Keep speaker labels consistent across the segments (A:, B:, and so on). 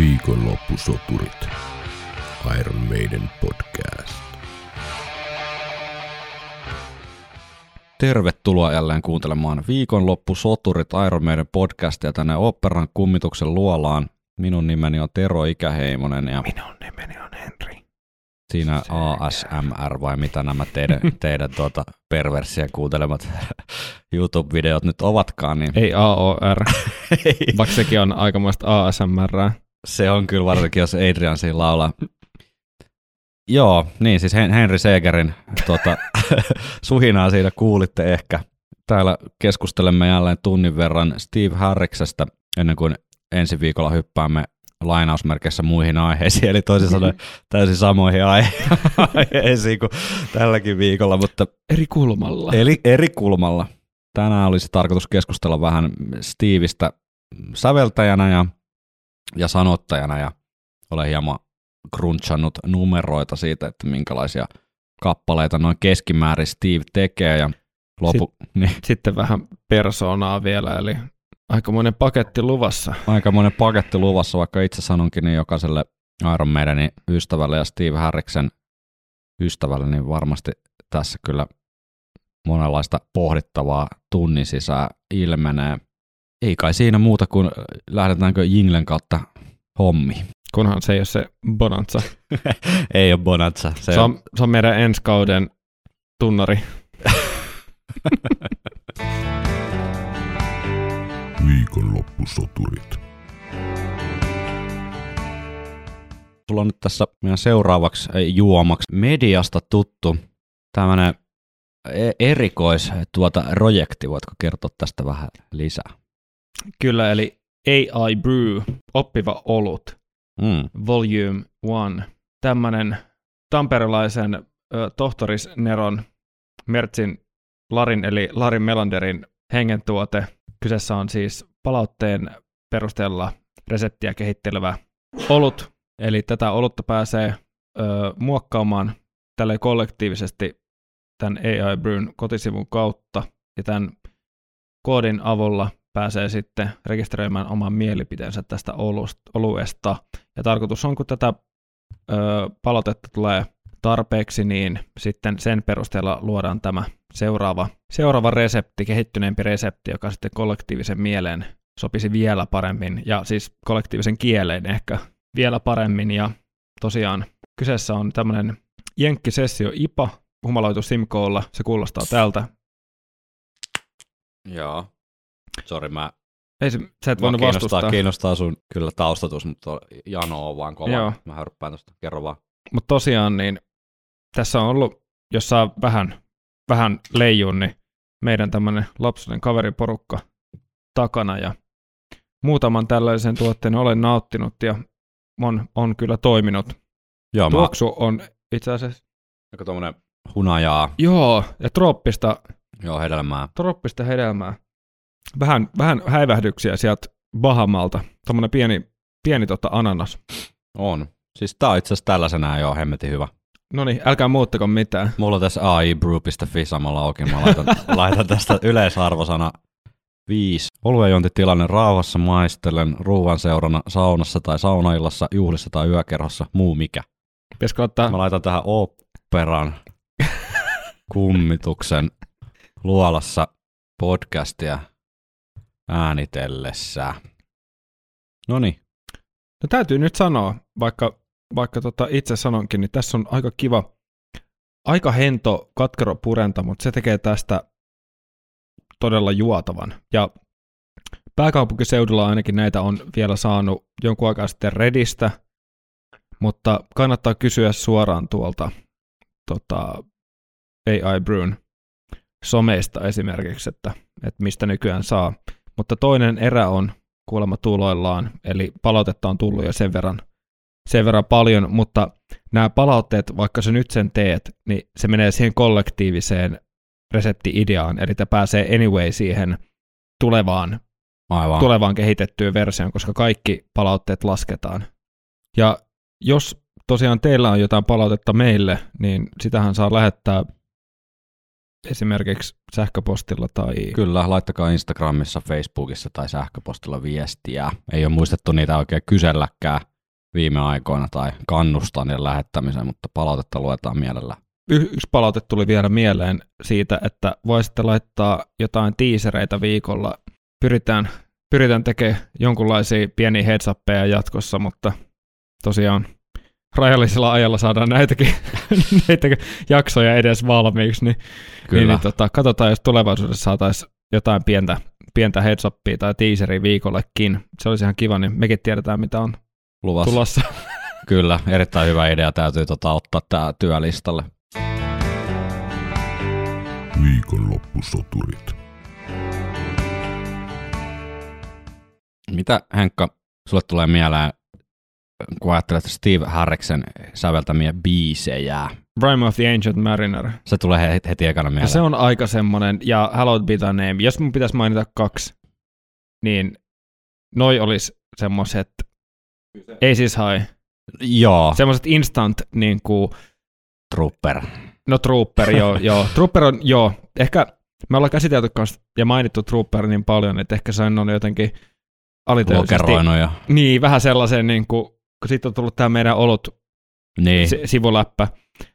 A: Viikonloppusoturit. Iron Maiden podcast.
B: Tervetuloa jälleen kuuntelemaan Viikonloppusoturit Iron Maiden podcastia tänne Operan kummituksen luolaan. Minun nimeni on Tero Ikäheimonen ja
C: Minun nimeni on Henri.
B: siinä ASMR vai mitä nämä teidän, teidän tuota perversiä kuuntelemat YouTube-videot nyt ovatkaan, niin
C: Ei AOR, vaikka sekin on aikamoista ASMR.
B: Se on kyllä varsinkin, jos Adrian siinä laulaa. Joo, niin siis Hen- Henry Segerin tuota, suhinaa siinä kuulitte ehkä. Täällä keskustelemme jälleen tunnin verran Steve Harriksesta ennen kuin ensi viikolla hyppäämme lainausmerkeissä muihin aiheisiin, eli toisin sanoen täysin samoihin aihe- aiheisiin kuin tälläkin viikolla, mutta
C: Eri kulmalla.
B: Eli eri kulmalla. Tänään olisi tarkoitus keskustella vähän Steveistä säveltäjänä ja, ja sanottajana ja olen hieman crunchannut numeroita siitä, että minkälaisia kappaleita noin keskimäärin Steve tekee ja lopu, niin,
C: Sitten vähän persoonaa vielä, eli aikamoinen paketti luvassa.
B: aikamoinen paketti luvassa, vaikka itse sanonkin, niin jokaiselle Iron Maidenin ystävälle ja Steve Harriksen ystävälle, niin varmasti tässä kyllä monenlaista pohdittavaa tunnin sisään ilmenee. Ei kai siinä muuta kuin lähdetäänkö Jinglen kautta hommi.
C: Kunhan se ei ole se Bonanza.
B: ei ole Bonanza. Se,
C: Se on, se on meidän ensi kauden tunnari.
A: Viikonloppusoturit.
B: Sulla on nyt tässä meidän seuraavaksi juomaksi mediasta tuttu tämmöinen erikois tuota projekti. Voitko kertoa tästä vähän lisää?
C: Kyllä, eli AI Brew, oppiva olut,
B: Mm.
C: Volume 1. Tämmöinen tamperelaisen ö, tohtoris Neron Mertsin Larin eli Larin Melanderin hengentuote. Kyseessä on siis palautteen perusteella reseptiä kehittelevä olut. Eli tätä olutta pääsee ö, muokkaamaan tälle kollektiivisesti tämän AI Brewn kotisivun kautta. Ja tämän koodin avulla pääsee sitten rekisteröimään oman mielipiteensä tästä oluesta. Ja tarkoitus on, kun tätä ö, palautetta tulee tarpeeksi, niin sitten sen perusteella luodaan tämä seuraava, seuraava resepti, kehittyneempi resepti, joka sitten kollektiivisen mieleen sopisi vielä paremmin, ja siis kollektiivisen kieleen ehkä vielä paremmin, ja tosiaan kyseessä on tämmöinen Jenkki Sessio IPA, humaloitu Simcoolla, se kuulostaa tältä.
B: Joo. Sori, mä
C: Ei se, sä et voinut
B: kiinnostaa,
C: vastustaa.
B: kiinnostaa sun kyllä taustatus, mutta jano on vaan kova.
C: Joo.
B: Mä hörppään tosta, kerro vaan.
C: Mutta tosiaan, niin tässä on ollut, jos saa vähän, vähän leijun, niin meidän tämmöinen lapsuuden kaveriporukka takana ja muutaman tällaisen tuotteen olen nauttinut ja on, on kyllä toiminut.
B: Joo, mä,
C: Tuoksu on itse asiassa,
B: onko tommonen hunajaa,
C: joo, ja trooppista,
B: joo hedelmää.
C: trooppista hedelmää. Vähän, vähän häivähdyksiä sieltä Bahamalta, tuommoinen pieni, pieni tota ananas.
B: On. Siis tää on itse asiassa tällaisenään jo hemmetin hyvä.
C: No niin, älkää muuttako mitään.
B: Mulla on tässä aibrew.fi samalla auki. Mä laitan, laitan tästä yleisarvosana 5. Oluenjointitilanne rauhassa maistellen, ruuan seurana, saunassa tai saunaillassa, juhlissa tai yökerhossa, muu mikä.
C: Pitäisikö ottaa
B: Mä laitan tähän operan kummituksen luolassa podcastia äänitellessä. No niin,
C: No täytyy nyt sanoa, vaikka, vaikka tota itse sanonkin, niin tässä on aika kiva, aika hento katkero purenta, mutta se tekee tästä todella juotavan. Ja pääkaupunkiseudulla ainakin näitä on vielä saanut jonkun aikaa sitten Redistä, mutta kannattaa kysyä suoraan tuolta tota, AI Brewn someista esimerkiksi, että, että mistä nykyään saa. Mutta toinen erä on kuulemma tuloillaan, eli palautetta on tullut jo sen verran, sen verran paljon, mutta nämä palautteet, vaikka sä nyt sen teet, niin se menee siihen kollektiiviseen resepti-ideaan, eli tämä pääsee anyway siihen tulevaan,
B: aivan.
C: tulevaan kehitettyyn versioon, koska kaikki palautteet lasketaan. Ja jos tosiaan teillä on jotain palautetta meille, niin sitähän saa lähettää esimerkiksi sähköpostilla tai...
B: Kyllä, laittakaa Instagramissa, Facebookissa tai sähköpostilla viestiä. Ei ole muistettu niitä oikein kyselläkään. viime aikoina tai kannustan niiden lähettämiseen, mutta palautetta luetaan mielellä.
C: Y- yksi palaute tuli vielä mieleen siitä, että voisitte laittaa jotain tiisereitä viikolla. Pyritään, pyritään tekemään jonkunlaisia pieniä heads jatkossa, mutta tosiaan rajallisella ajalla saadaan näitäkin, näitäkin jaksoja edes valmiiksi, niin,
B: Kyllä.
C: niin, niin tota, katsotaan, jos tulevaisuudessa saataisiin jotain pientä, pientä heads tai teaseria viikollekin. Se olisi ihan kiva, niin mekin tiedetään, mitä on
B: Luvassa.
C: tulossa.
B: Kyllä, erittäin hyvä idea. Täytyy tota, ottaa tämä työlistalle.
A: Viikonloppusoturit.
B: Mitä Henkka, sulle tulee mieleen, kun ajattelet Steve Harriksen säveltämiä biisejä?
C: Rime of the Ancient Mariner.
B: Se tulee heti, heti ekana
C: Ja
B: mieleen.
C: se on aika semmonen, ja Hallowed Be Thy Name. Jos mun pitäisi mainita kaksi, niin noi olisi semmoiset, ei siis High,
B: Joo,
C: semmoiset instant niin kuin,
B: Trooper.
C: no Trooper, joo, joo. Trooper on, joo, ehkä me ollaan käsitelty kanssa ja mainittu Trooper niin paljon, että ehkä se on jotenkin alitöisesti.
B: Lokeroinut jo.
C: Niin, vähän sellaisen, niin kuin, kun siitä on tullut tämä meidän olut
B: Niin,
C: si- sivuläppä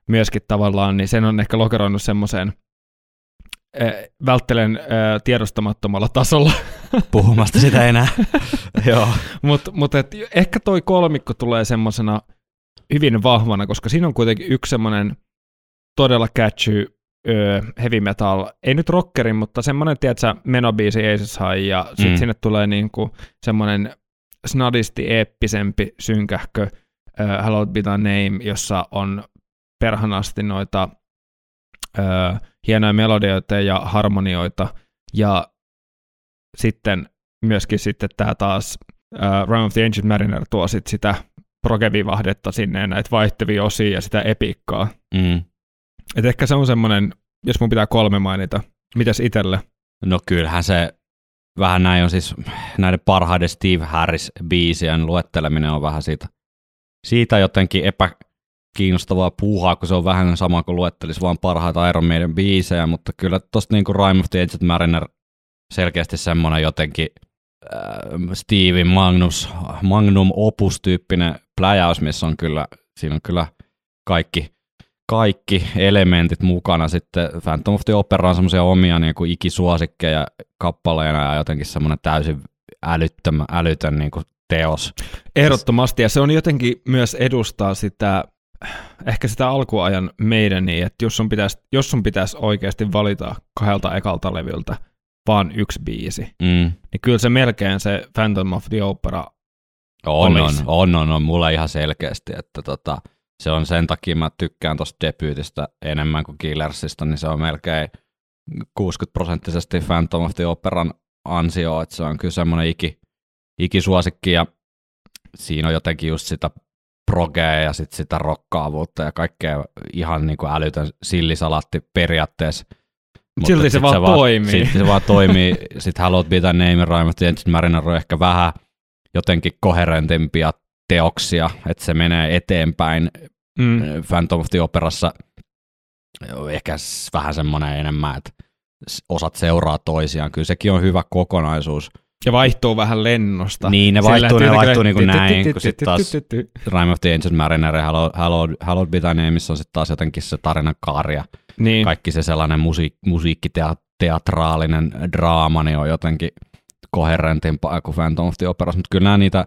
C: myöskin tavallaan, niin sen on ehkä lokeroinut semmoiseen äh, välttelen äh, tiedostamattomalla tasolla.
B: puhumasta sitä enää. Joo.
C: Mutta mut et ehkä toi kolmikko tulee semmoisena hyvin vahvana, koska siinä on kuitenkin yksi semmoinen todella catchy öö, heavy metal, ei nyt rockerin, mutta semmoinen, tiedätkö, menobiisi Aces High, ja sitten
B: Mm.
C: sinne tulee niinku semmoinen snadisti eeppisempi synkähkö öö, Hallowed Be Name, jossa on perhanasti noita öö, hienoja melodioita ja harmonioita, ja sitten myöskin sitten tämä taas uh, Rime of the Ancient Mariner tuo sit sitä progevivahdetta sinne ja näitä vaihtevia osia ja sitä epikkaa.
B: Mm.
C: Et ehkä se on semmoinen, jos mun pitää kolme mainita. Mitäs itelle?
B: No kyllähän se vähän näin on siis näiden parhaiden Steve Harris-biisien luetteleminen on vähän siitä, siitä jotenkin epäkiinnostavaa puuhaa, kun se on vähän sama kuin luettelisi vaan parhaita Iron Maiden biisejä, mutta kyllä tosta niinku Rime of the Ancient Mariner selkeästi semmoinen jotenkin äh, Steve Magnus, Magnum Opus-tyyppinen pläjäys, missä on kyllä, siinä on kyllä kaikki, kaikki elementit mukana. Sitten Phantom of the Opera on semmoisia omia niin kuin ikisuosikkeja kappaleena ja jotenkin semmoinen täysin älyttömän, älytön niin kuin teos.
C: Ehdottomasti, ja se on jotenkin myös edustaa sitä, ehkä sitä alkuajan meidän niin, että jos sun pitäisi, jos sun pitäisi oikeasti valita kahdelta ekalta levyltä vaan yksi biisi,
B: Mm.
C: niin kyllä se melkein se Phantom of the Opera
B: On, on, on, on, on, mulla ihan selkeästi, että tota, se on sen takia mä tykkään tuosta debyytistä enemmän kuin Killersista, niin se on melkein 60 prosenttisesti Phantom of the Operan ansio, että se on kyllä semmoinen iki, ikisuosikki ja siinä on jotenkin just sitä progea ja sit sitä rokkaavuutta ja kaikkea ihan niin kuin älytön sillisalaatti periaatteessa. Mutta
C: Silti se
B: sit
C: vaan toimii.
B: Silti se vaan toimii. Sitten Haluat pitää Name Raimat ja Mariner on ehkä vähän jotenkin koherentimpia teoksia, että se menee eteenpäin.
C: Mm.
B: Phantom of the Operassa ehkä vähän semmoinen enemmän, että osat seuraa toisiaan. Kyllä sekin on hyvä kokonaisuus.
C: ja vaihtuu vähän lennosta.
B: Niin, ne vaihtuu, ne vaihtuu niin kuin näin, kun sitten taas. Rime of the Ancient Mariner ja Hallowed, Be Thy Nameissa on sitten taas jotenkin se tarinan kaari ja
C: Niin.
B: kaikki se sellainen musiik, musiikkiteatraalinen draama niin on jotenkin koherentimpaa kuin Phantom of the Operas, mutta kyllä nämä niitä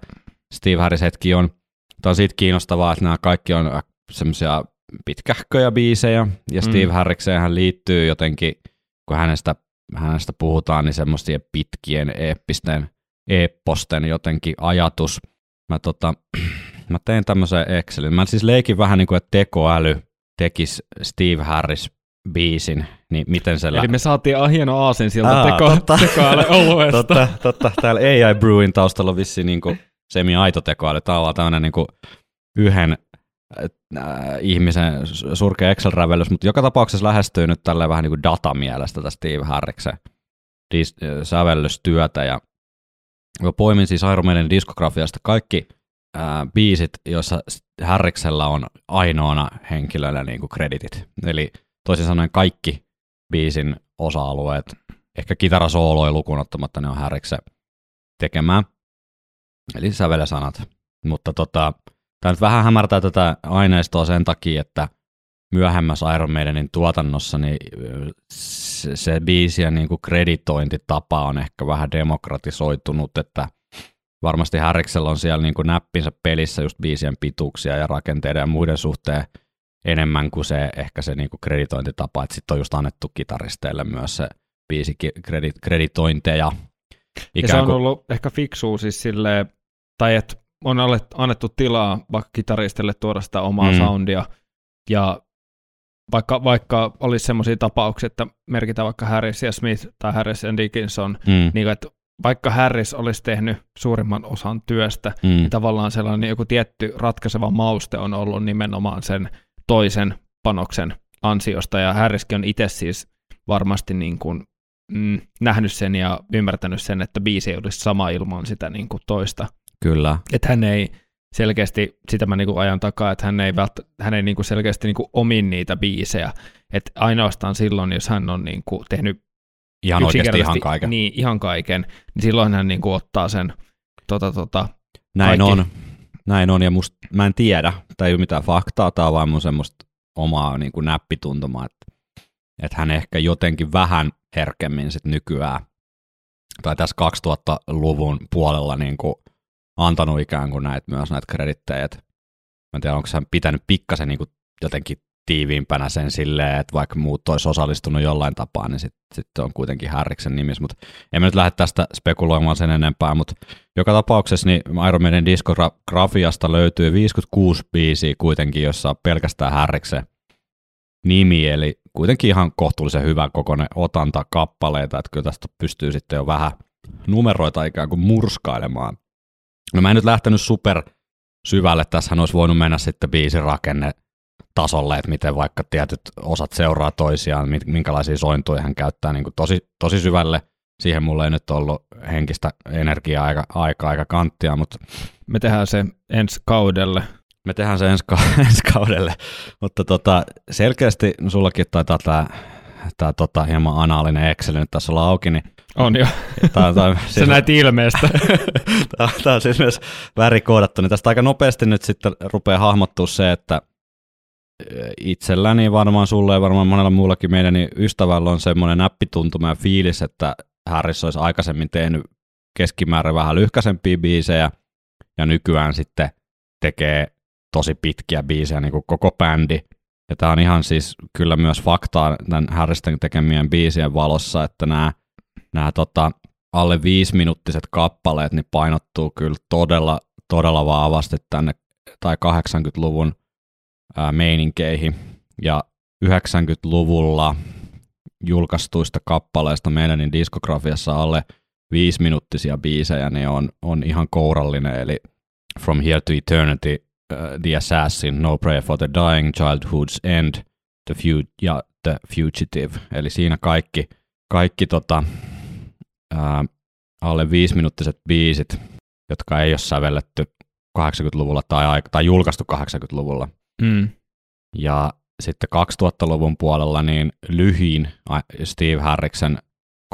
B: Steve Harris-hetki on, tämä on siitä kiinnostavaa, että nämä kaikki on semmoisia pitkähköjä biisejä, ja Steve
C: Mm.
B: Harrikseenhän liittyy jotenkin, kun hänestä, hänestä puhutaan, niin semmoisten pitkien eeppisten, eepposten jotenkin ajatus. Mä, tota, mä tein tämmöisen Excelin. Mä siis leikin vähän niin kuin, että tekoäly tekisi Steve Harris biisin, niin miten se
C: Eli me saatiin hieno aasin sieltä
B: Aa,
C: teko,
B: totta.
C: tekoälyoluesta.
B: Totta, totta. Täällä AI Brewin taustalla on vissiin niinku semi-aito tekoäly. Tämä on tämmöinen niinku yhden ihmisen surkea Excel-rävellys, mutta joka tapauksessa lähestyy nyt tällä vähän niin kuin datamielestä tästä Steve Harriksen dis- sävellystyötä. Ja mä poimin siis Iron Maiden diskografiasta kaikki äh, biisit, joissa Harriksella on ainoana henkilönä niin kuin kreditit. Eli toisin sanoen kaikki biisin osa-alueet, ehkä kitarasooloja lukuun ottamatta ne on Harriksen tekemää, eli sävelesanat. Mutta tota, Tämä nyt vähän hämärtää tätä aineistoa sen takia, että myöhemmässä Iron Maidenin tuotannossa niin se, se biisien niin kuin kreditointitapa on ehkä vähän demokratisoitunut, että varmasti Harriksella on siellä niin kuin näppinsä pelissä just biisien pituuksia ja rakenteiden ja muiden suhteen enemmän kuin se ehkä se niin kuin kreditointitapa, että sitten on just annettu kitaristeille myös se biisi kredit, kreditointeja.
C: ja se on kuin... ollut ehkä fiksua siis silleen, tai että on annettu tilaa vaikka kitaristille tuoda sitä omaa mm. soundia, ja vaikka, vaikka olisi sellaisia tapauksia, että merkitään vaikka Harris ja Smith tai Harris ja Dickinson, mm. niin että vaikka Harris olisi tehnyt suurimman osan työstä, mm. niin tavallaan sellainen joku tietty ratkaiseva mauste on ollut nimenomaan sen toisen panoksen ansiosta, ja Harriskin on itse siis varmasti niin kuin, mm, nähnyt sen ja ymmärtänyt sen, että biisi ei olisi sama ilman sitä niin kuin toista.
B: Kyllä.
C: Että hän ei selkeästi, sitä mä niin kuin ajan takaa, että hän ei, vält, hän ei niin kuin selkeästi niin kuin omin niitä biisejä, että ainoastaan silloin, jos hän on niin kuin tehnyt
B: Ihan oikeasti ihan kaiken.
C: Niin, ihan kaiken, niin silloin hän niin kuin ottaa sen tota, tota,
B: Näin kaikki. on. Näin on, ja must, mä en tiedä, tai ei ole mitään faktaa, tämä on vaan mun semmoista omaa niin kuin näppituntumaa, että, että hän ehkä jotenkin vähän herkemmin sit nykyään, tai tässä 2000-luvun puolella niin kuin antanut ikään kuin näitä, myös näitä kredittejä. Mä en tiedä, onko hän pitänyt pikkasen niin kuin jotenkin tiiviimpänä sen silleen, että vaikka muut olisi osallistunut jollain tapaa, niin sitten sit on kuitenkin Härriksen nimissä, mutta emme nyt lähde tästä spekuloimaan sen enempää, mutta joka tapauksessa niin Iron Maiden diskografiasta löytyy 56 biisiä kuitenkin, jossa on pelkästään Härriksen nimi, eli kuitenkin ihan kohtuullisen hyvän kokoinen otanta kappaleita, että kyllä tästä pystyy sitten jo vähän numeroita ikään kuin murskailemaan. No mä en nyt lähtenyt super syvälle, tässähän olisi voinut mennä sitten biisin rakenne tasolle, että miten vaikka tietyt osat seuraa toisiaan, minkälaisia sointuja hän käyttää niin kuin tosi, tosi syvälle. Siihen mulla ei nyt ollut henkistä energiaa aika, aikaa aika kanttia, mutta...
C: Me tehdään se ensi kaudelle.
B: Me tehdään se ensi, ka- ensi kaudelle, mutta tota, selkeästi no sullakin taitaa tämä tota, hieman anaalinen Excel nyt tässä olla auki, niin
C: on jo. Tää, tää, siis, Se näet ilmeestä.
B: tämä, tämä on siis myös värikoodattu, niin tästä aika nopeasti nyt sitten rupeaa hahmottua se, että itselläni varmaan sulle ja varmaan monella muullakin meidän niin ystävällä on semmoinen näppituntuma ja fiilis, että Harris olisi aikaisemmin tehnyt keskimäärin vähän lyhkäisempiä biisejä ja nykyään sitten tekee tosi pitkiä biisejä niin kuin koko bändi. Ja tämä on ihan siis kyllä myös faktaa tämän Harristen tekemien biisien valossa, että nämä, nämä tota, alle viisiminuuttiset kappaleet niin painottuu kyllä todella, todella vahvasti tänne tai 80-luvun ää, meininkeihin. Ja 90-luvulla julkaistuista kappaleista meidän diskografiassa alle viisiminuuttisia biisejä, niin on, on ihan kourallinen, eli From Here to Eternity, uh, The Assassin, No Prayer for the Dying, Childhood's End, The Fu- ja The Fugitive, eli siinä kaikki, kaikki tota, ää, alle viisiminuuttiset biisit, jotka ei ole sävelletty 80-luvulla tai, tai julkaistu 80-luvulla. Mm. Ja sitten 2000-luvun puolella niin lyhin Steve Harriksen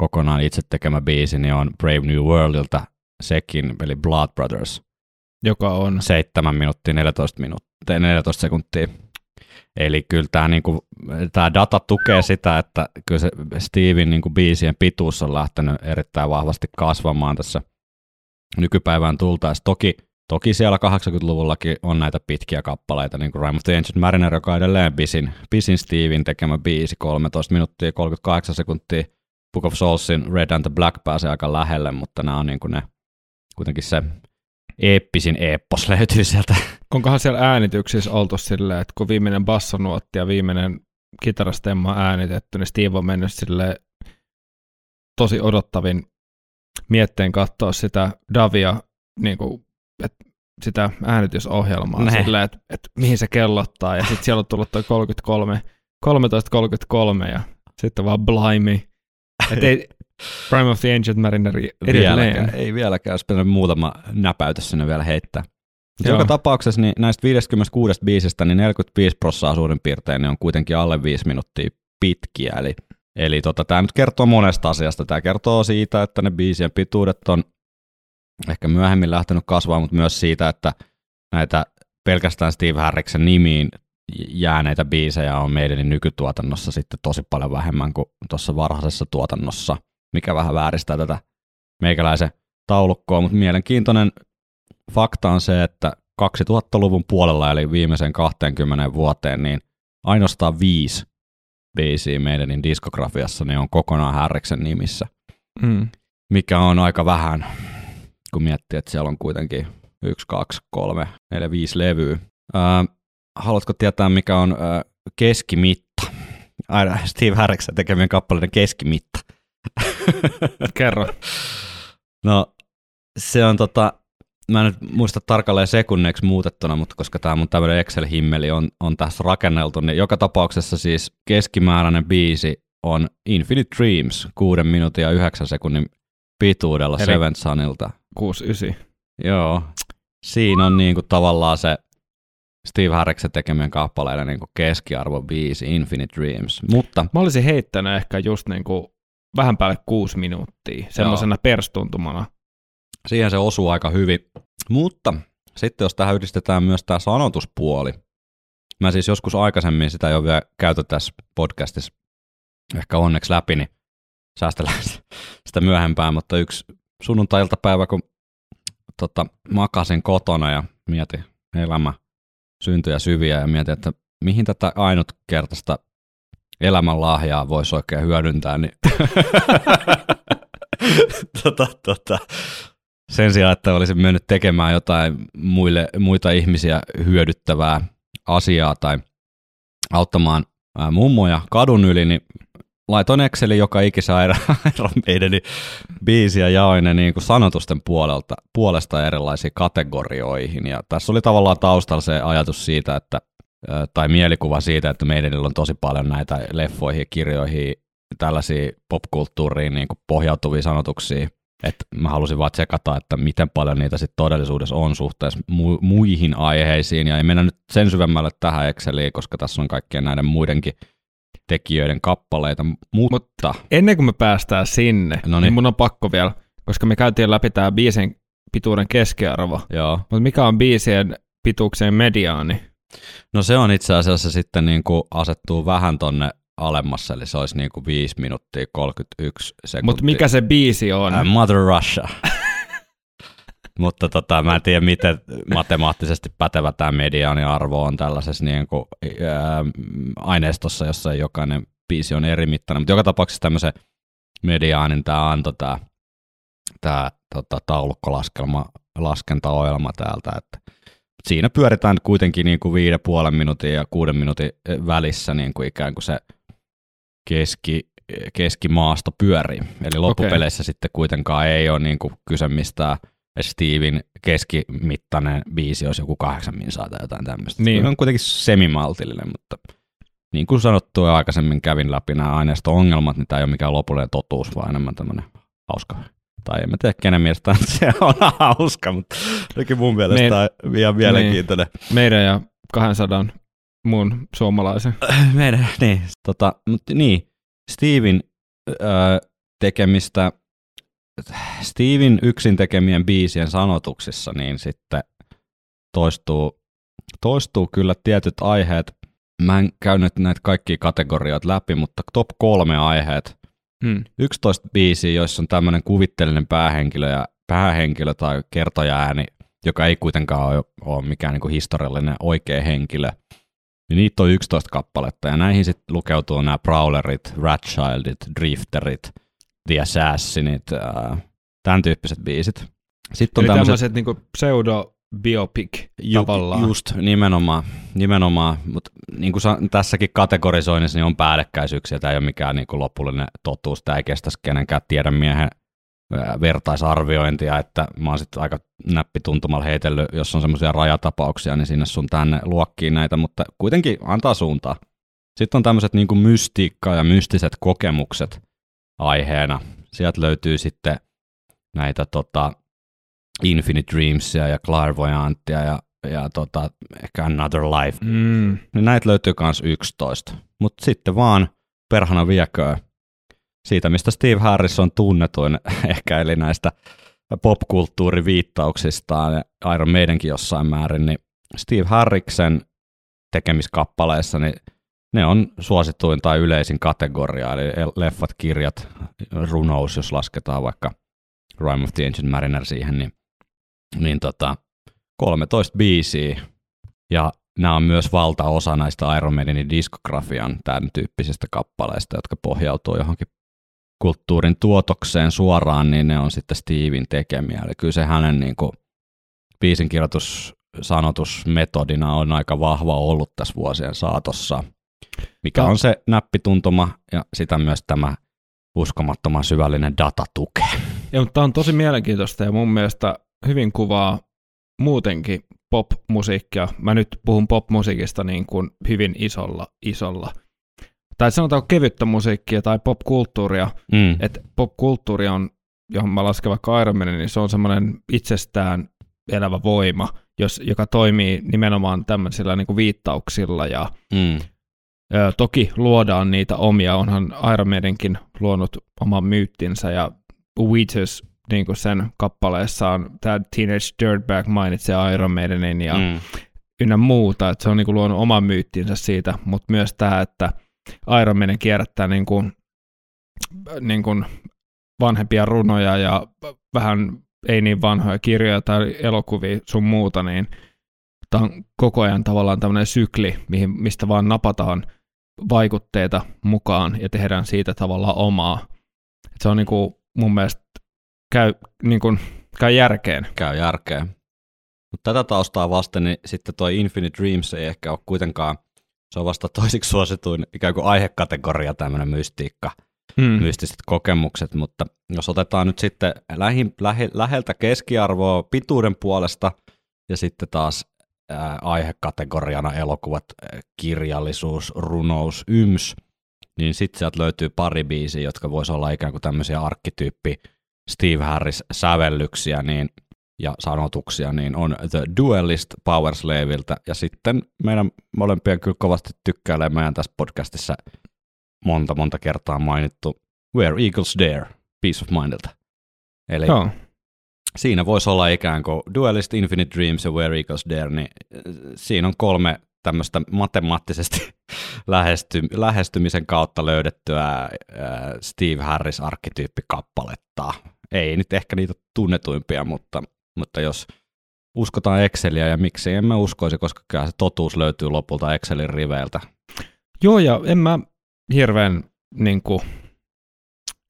B: kokonaan itse tekemä biisi niin on Brave New Worldilta sekin, eli Blood Brothers.
C: Joka on?
B: 7 minuuttia 14, minuuttia, 14 sekuntia. Eli kyllä tämä, niinku, tämä data tukee sitä, että kyllä se Steven niinku biisien pituus on lähtenyt erittäin vahvasti kasvamaan tässä nykypäivään tultaessa. Toki Toki siellä 80-luvullakin on näitä pitkiä kappaleita, niin kuin Rime of the Ancient Mariner, joka on edelleen pisin, pisin Steven tekemä biisi, 13 minuuttia 38 sekuntia. Book of Soulsin Red and the Black pääsee aika lähelle, mutta nämä on niin kuin ne, kuitenkin se eeppisin eeppos löytyy sieltä.
C: Onkohan siellä äänityksissä oltu silleen, että kun viimeinen bassonuotti ja viimeinen kitarastemma on äänitetty, niin Steve on mennyt sille tosi odottavin mietteen katsoa sitä Davia niin kuin että sitä äänitysohjelmaa sillä, että, että mihin se kellottaa, ja sitten siellä on tullut toi 33, 13.33, ja sitten vaan blimey. Ei, Prime of the Ancient Mariner edelleen. Vieläkään,
B: ei vieläkään, olisi pitänyt muutama näpäytä sinne vielä heittää. Joka tapauksessa niin näistä 56 biisistä niin 45 prosenttia suurin piirtein niin on kuitenkin alle 5 minuuttia pitkiä, eli Eli tota, tämä nyt kertoo monesta asiasta. Tämä kertoo siitä, että ne biisien pituudet on ehkä myöhemmin lähtenyt kasvaa, mutta myös siitä, että näitä pelkästään Steve Harriksen nimiin jääneitä biisejä on meidän nykytuotannossa sitten tosi paljon vähemmän kuin tuossa varhaisessa tuotannossa, mikä vähän vääristää tätä meikäläisen taulukkoa, mutta mielenkiintoinen fakta on se, että 2000-luvun puolella, eli viimeisen 20 vuoteen, niin ainoastaan viisi biisiä meidän diskografiassa niin on kokonaan Härriksen nimissä,
C: Mm.
B: mikä on aika vähän, kun miettii, että siellä on kuitenkin yksi, kaksi, kolme, neljä, viisi levyä. Ää, haluatko tietää, mikä on ää, keskimitta? Aina Steve Harriksen tekemien kappaleiden keskimitta.
C: Kerro.
B: No, se on tota, mä en nyt muista tarkalleen sekunneiksi muutettuna, mutta koska tämä mun tämmöinen Excel-himmeli on, on tässä rakenneltu, niin joka tapauksessa siis keskimääräinen biisi on Infinite Dreams, 6 minuutin ja 9 sekunnin pituudella
C: Eli-
B: Seventh Sunilta.
C: 6-9.
B: Joo, siinä on niinku tavallaan se Steve Harriksen tekemien kappaleiden niinku keskiarvo biisi Infinite Dreams, mutta
C: Mä olisin heittänyt ehkä just niinku vähän päälle kuusi minuuttia semmoisena perstuntumana.
B: siihen se osuu aika hyvin. Mutta sitten jos tähän yhdistetään myös tämä sanotuspuoli, mä siis joskus aikaisemmin sitä jo vielä käytän tässä podcastissa ehkä onneksi läpi, niin säästellään sitä myöhempään, mutta yksi sunnuntai-iltapäivä, kun tota, makasin kotona ja mietin elämä syntyjä syviä ja mietin, että mihin tätä ainutkertaista elämän lahjaa voisi oikein hyödyntää, niin tota, tota, sen sijaan, että olisin mennyt tekemään jotain muille, muita ihmisiä hyödyttävää asiaa tai auttamaan mummoja kadun yli, niin laitoin Excelin joka ikisen Iron Maidenin biisi ja jaoin ne niin kuin sanotusten puolelta, puolesta erilaisiin kategorioihin. Ja tässä oli tavallaan taustalla se ajatus siitä, että tai mielikuva siitä, että meidän on tosi paljon näitä leffoihin ja kirjoihin tällaisia popkulttuuriin niin kuin pohjautuvia sanotuksia, että mä halusin vaan tsekata, että miten paljon niitä sitten todellisuudessa on suhteessa mu- muihin aiheisiin, ja ei mennä nyt sen syvemmälle tähän Exceliin, koska tässä on kaikkien näiden muidenkin tekijöiden kappaleita, mutta
C: Ennen kuin me päästään sinne,
B: No
C: niin mun on pakko vielä, koska me käytiin läpi tämä biisin pituuden keskiarvo.
B: joo,
C: Mutta mikä on biisien pituuksien mediaani?
B: no se on itse asiassa sitten niin kuin asettuu vähän tonne alemmassa, eli se olisi niin kuin 5 minuuttia 31 sekuntia.
C: Mutta mikä se biisi on?
B: Ää, Mother Russia. Mutta tota, mä en tiedä, miten matemaattisesti pätevä tämä mediaaniarvo on tällaisessa niin kuin, ää, aineistossa, jossa jokainen biisi on eri mittainen. Mutta joka tapauksessa tämmöisen mediaanin tämä antoi tämä, tämä tota, taulukkolaskelma, laskentaohjelma täältä, että siinä pyöritään kuitenkin niin kuin viiden puolen minuutin ja kuuden minuutin välissä niin kuin ikään kuin se keski, keskimaasto pyörii. Eli loppupeleissä sitten kuitenkaan ei ole niin kuin kyse mistään Steven keskimittainen biisi olisi joku kahdeksan minsaa tai jotain tämmöistä.
C: Niin.
B: Se on kuitenkin semimaltillinen, mutta niin kuin sanottu ja aikaisemmin kävin läpi nämä aineisto-ongelmat, niin tämä ei ole mikään lopullinen totuus, vaan enemmän tämmöinen hauska. Tai en mä tiedä, kenen mielestä se on hauska, mutta ainakin mun mielestä
C: Niin.
B: tämä on ihan mielenkiintoinen.
C: Meidän ja 200 muun suomalaisen.
B: Meidän, niin, tota, mutta niin, Steven öö, tekemistä, Steven yksin tekemien biisien sanotuksissa, niin sitten toistuu, toistuu kyllä tietyt aiheet. Mä en käynyt näitä kaikkia kategorioita läpi, mutta top kolme aiheet.
C: Hmm.
B: 11 biisiä, joissa on tämmöinen kuvitteellinen päähenkilö, ja, päähenkilö tai kertoja-ääni, joka ei kuitenkaan ole, ole mikään niin kuin historiallinen oikea henkilö. Niin niitä on 11 kappaletta, ja näihin sitten lukeutuu nämä Prowlerit, Ratchildit, Drifterit, The Assassinit, ää, tämän tyyppiset biisit. Sitten on
C: Eli
B: tämmöiset
C: tämmöiset niinku pseudo-biopic
B: Ju,
C: tavallaan.
B: Just, nimenomaan, nimenomaan. mutta niin kuin sa- tässäkin kategorisoinnissa niin on päällekkäisyyksiä, tämä ei ole mikään niin kuin lopullinen totuus, tämä ei kestäisi kenenkään tiedemiehen vertaisarviointia, että mä oon sitten aika näppituntumalla heitellyt, jos on semmoisia rajatapauksia, niin sinne sun tänne luokkiin näitä, mutta kuitenkin antaa suuntaa. Sitten on tämmöiset niin mystiikka ja mystiset kokemukset aiheena. Sieltä löytyy sitten näitä tota, Infinite Dreamsia ja Clairvoyantia ja, ja tota, ehkä Another Life.
C: Mm.
B: Niin näitä löytyy myös 11. Mutta sitten vaan perhana vieköö siitä, mistä Steve Harris on tunnetuin ehkä, eli näistä popkulttuuriviittauksistaan ja Iron Maidenkin jossain määrin, niin Steve Harriksen tekemiskappaleissa, niin ne on suosituin tai yleisin kategoria, eli leffat, kirjat, runous, jos lasketaan vaikka Rime of the Ancient Mariner siihen, niin, niin tota, 13 biisiä, ja nämä on myös valtaosa näistä Iron Maidenin diskografian tämän tyyppisistä kappaleista, jotka pohjautuu johonkin kulttuurin tuotokseen suoraan, niin ne on sitten Steven tekemiä. Eli kyllä se hänen niin kuin, biisinkirjoitus sanotusmetodina on aika vahva ollut tässä vuosien saatossa, mikä on se näppituntuma ja sitä myös tämä uskomattoman syvällinen data tukee.
C: Ja, mutta tämä on tosi mielenkiintoista ja mun mielestä hyvin kuvaa muutenkin pop-musiikkia. Mä nyt puhun pop-musiikista niin kuin hyvin isolla, isolla. Tai sanotaan kevyttä musiikkia tai popkulttuuria. Mm. Että popkulttuuri on, johon mä lasken vaikka Iron Man, niin se on semmoinen itsestään elävä voima, jos, joka toimii nimenomaan tämmöisillä niin kuin viittauksilla ja mm. Ö, toki luodaan niitä omia, onhan Iron Maidenkin luonut oman myyttinsä ja Wheatus niin kuin sen kappaleessaan, tämä Teenage Dirtbag mainitsee Iron Maidenin ja mm. ynnä muuta, että se on niin kuin luonut oman myyttinsä siitä, mutta myös tämä, että Iron Maiden kierrättää niin kuin, niin kuin vanhempia runoja ja vähän ei niin vanhoja kirjoja tai elokuvia sun muuta, niin tämä on koko ajan tavallaan tämmöinen sykli, mihin, mistä vaan napataan vaikutteita mukaan ja tehdään siitä tavallaan omaa. Et se on niin kuin mun mielestä käy, niin kuin, käy järkeen.
B: Käy järkeen. Mutta tätä taustaa vasten, niin sitten toi Infinite Dreams ei ehkä ole kuitenkaan, se on vasta toisiksi suosituin ikään kuin aihekategoria tämmöinen mystiikka, hmm. mystiset kokemukset, mutta jos otetaan nyt sitten lähi, lähi, läheltä keskiarvoa pituuden puolesta ja sitten taas ää, aihekategoriana elokuvat, kirjallisuus, runous, yms, niin sitten sieltä löytyy pari biisiä, jotka voisi olla ikään kuin tämmöisiä arkkityyppi Steve Harris-sävellyksiä niin, ja sanotuksia, niin on The Duelist Powerslaveiltä, ja sitten meidän molempien kyllä kovasti tykkäilee meidän tässä podcastissa monta monta kertaa mainittu Where Eagles Dare, Peace of Mindilta. Eli oh. Siinä voisi olla ikään kuin Duelist, Infinite Dreams ja Where Eagles Dare, niin äh, siinä on kolme tämmöistä matemaattisesti lähesty, lähestymisen kautta löydettyä äh, Steve Harris-arkkityyppikappaletta. Ei nyt ehkä niitä tunnetuimpia, mutta, mutta jos uskotaan Exceliä ja miksi en mä uskoisi, koska kyllä se totuus löytyy lopulta Excelin riveiltä.
C: Joo, ja en mä hirveän, niin kuin,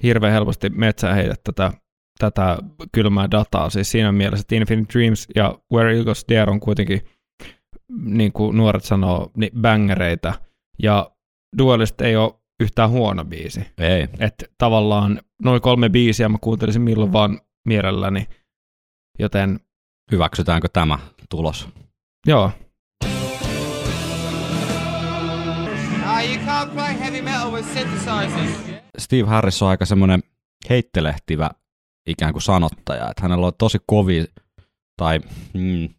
C: hirveän helposti metsään heitä tätä, tätä kylmää dataa. Siis siinä mielessä, että Infinite Dreams ja Where Eagles Dare on kuitenkin, niin kuin nuoret sanoo, niin bangereita. Ja Duelist ei ole yhtään huono biisi.
B: Ei.
C: Että tavallaan noin kolme biisiä mä kuuntelisin milloin vaan mielelläni, joten...
B: Hyväksytäänkö tämä tulos?
C: Joo.
B: Steve Harris on aika semmoinen heittelehtivä ikään kuin sanottaja, että hänellä on tosi kovi, tai mm,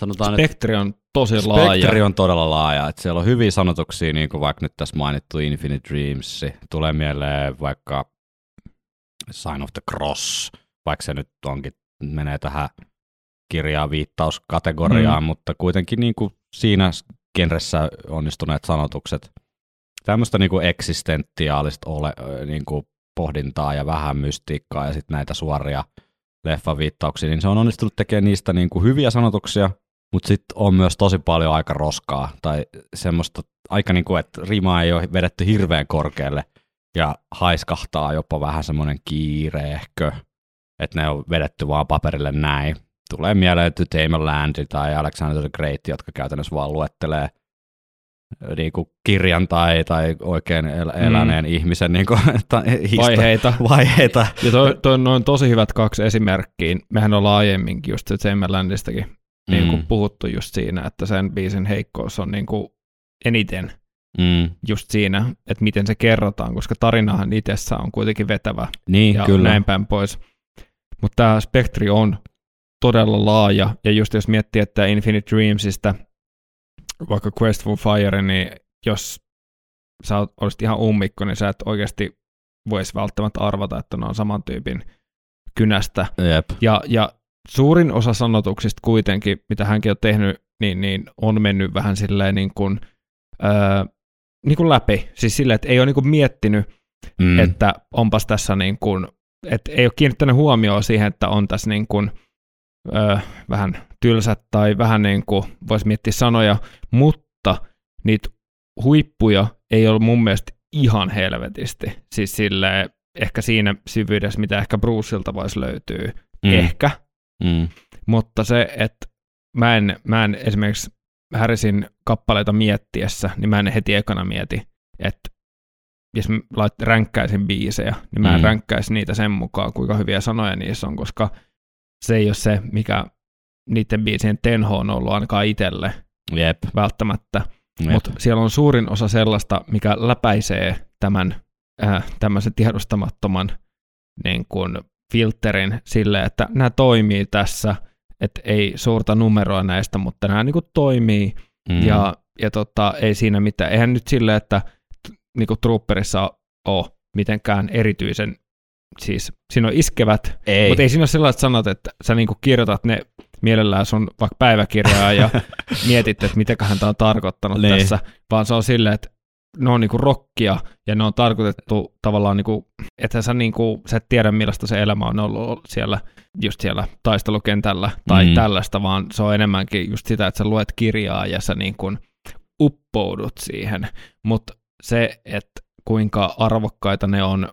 C: sanotaan Spektri on tosi laaja.
B: Spektri on todella laaja, että siellä on hyviä sanotuksia, niin kuin vaikka nyt tässä mainittu Infinite Dreams, tulee mieleen vaikka Sign of the Cross, vaikka se nyt onkin, menee tähän kirjaa viittauskategoriaan, mm. mutta kuitenkin niin kuin siinä genressä onnistuneet sanotukset. Tämmöistä niin kuin eksistentiaalista ole, niin kuin pohdintaa ja vähän mystiikkaa ja sitten näitä suoria leffaviittauksia, niin se on onnistunut tekemään niistä niin kuin hyviä sanotuksia, mutta sitten on myös tosi paljon aika roskaa tai semmoista aika niin kuin, että rima ei ole vedetty hirveän korkealle ja haiskahtaa jopa vähän semmoinen kiireehkö, että ne on vedetty vaan paperille näin. Tulee mieleen Tamer Land tai Alexander the Great, jotka käytännössä vaan luettelee niin kuin kirjan tai, tai oikein el- mm. eläneen mm. ihmisen niin kuin,
C: ta, vaiheita.
B: vaiheita.
C: Ja toi, toi on tosi hyvät kaksi esimerkkiä. Mehän ollaan aiemminkin just Landistakin niin kuin mm. puhuttu just siinä, että sen biisin heikkous on niin kuin eniten mm. just siinä, että miten se kerrotaan, koska tarinahan itsessä on kuitenkin vetävä
B: niin,
C: ja
B: kyllä.
C: näin päin pois. Mutta tämä spektri on todella laaja, ja just jos miettii, että Infinite Dreamsista, vaikka Quest for Fire, niin jos sä olisit ihan ummikko, niin sä et oikeasti voisi välttämättä arvata, että ne on saman tyypin kynästä.
B: Jep.
C: Ja, ja suurin osa sanotuksista kuitenkin, mitä hänkin on tehnyt niin, niin on mennyt vähän silleen niin kuin, öö, niin kuin läpi. Siis silleen, että ei ole niin kuin miettinyt,
B: Mm.
C: mm. että onpas tässä niin kuin, että ei ole kiinnittänyt huomioon siihen, että on tässä niin kuin, öö, vähän tylsät tai vähän niin kuin, voisi miettiä sanoja, mutta niitä huippuja ei ole mun mielestä ihan helvetisti. Siis silleen, ehkä siinä syvyydessä, mitä ehkä Bruceilta voisi löytyä,
B: Mm.
C: ehkä,
B: Mm.
C: mutta se, että mä en, mä en esimerkiksi Harrisin kappaleita miettiessä, niin mä en heti ekana mieti, että jos mä lait, ränkkäisin biisejä, niin mä en
B: Mm.
C: mm. ränkkäisi niitä sen mukaan, kuinka hyviä sanoja niissä on, koska se ei ole se, mikä niiden biisien tenho on ollut ainakaan itselle
B: Jep.
C: välttämättä. Mutta siellä on suurin osa sellaista, mikä läpäisee tämän äh, tämmöisen tiedostamattoman niin kuin filterin sille, että nämä toimii tässä, että ei suurta numeroa näistä, mutta nämä niin kuin toimii
B: Mm.
C: ja, ja tota, ei siinä mitään. Eihän nyt sille, että niin kuin Trooperissa ole mitenkään erityisen, siis siinä on iskevät,
B: ei.
C: mutta ei siinä ole sellaiset sanat, että sä niin kuin kirjoitat ne mielellään sun vaikka päiväkirjaa ja mietit, että mitäköhän tämä on tarkoittanut
B: Niin.
C: tässä, vaan se on silleen, että ne on niinku rockia ja ne on tarkoitettu tavallaan, niinku, että sä, niinku, sä et tiedä millaista se elämä on ollut siellä, just siellä taistelukentällä tai
B: mm.
C: tällaista, vaan se on enemmänkin just sitä, että sä luet kirjaa ja sä niinku uppoudut siihen, mutta se, että kuinka arvokkaita ne on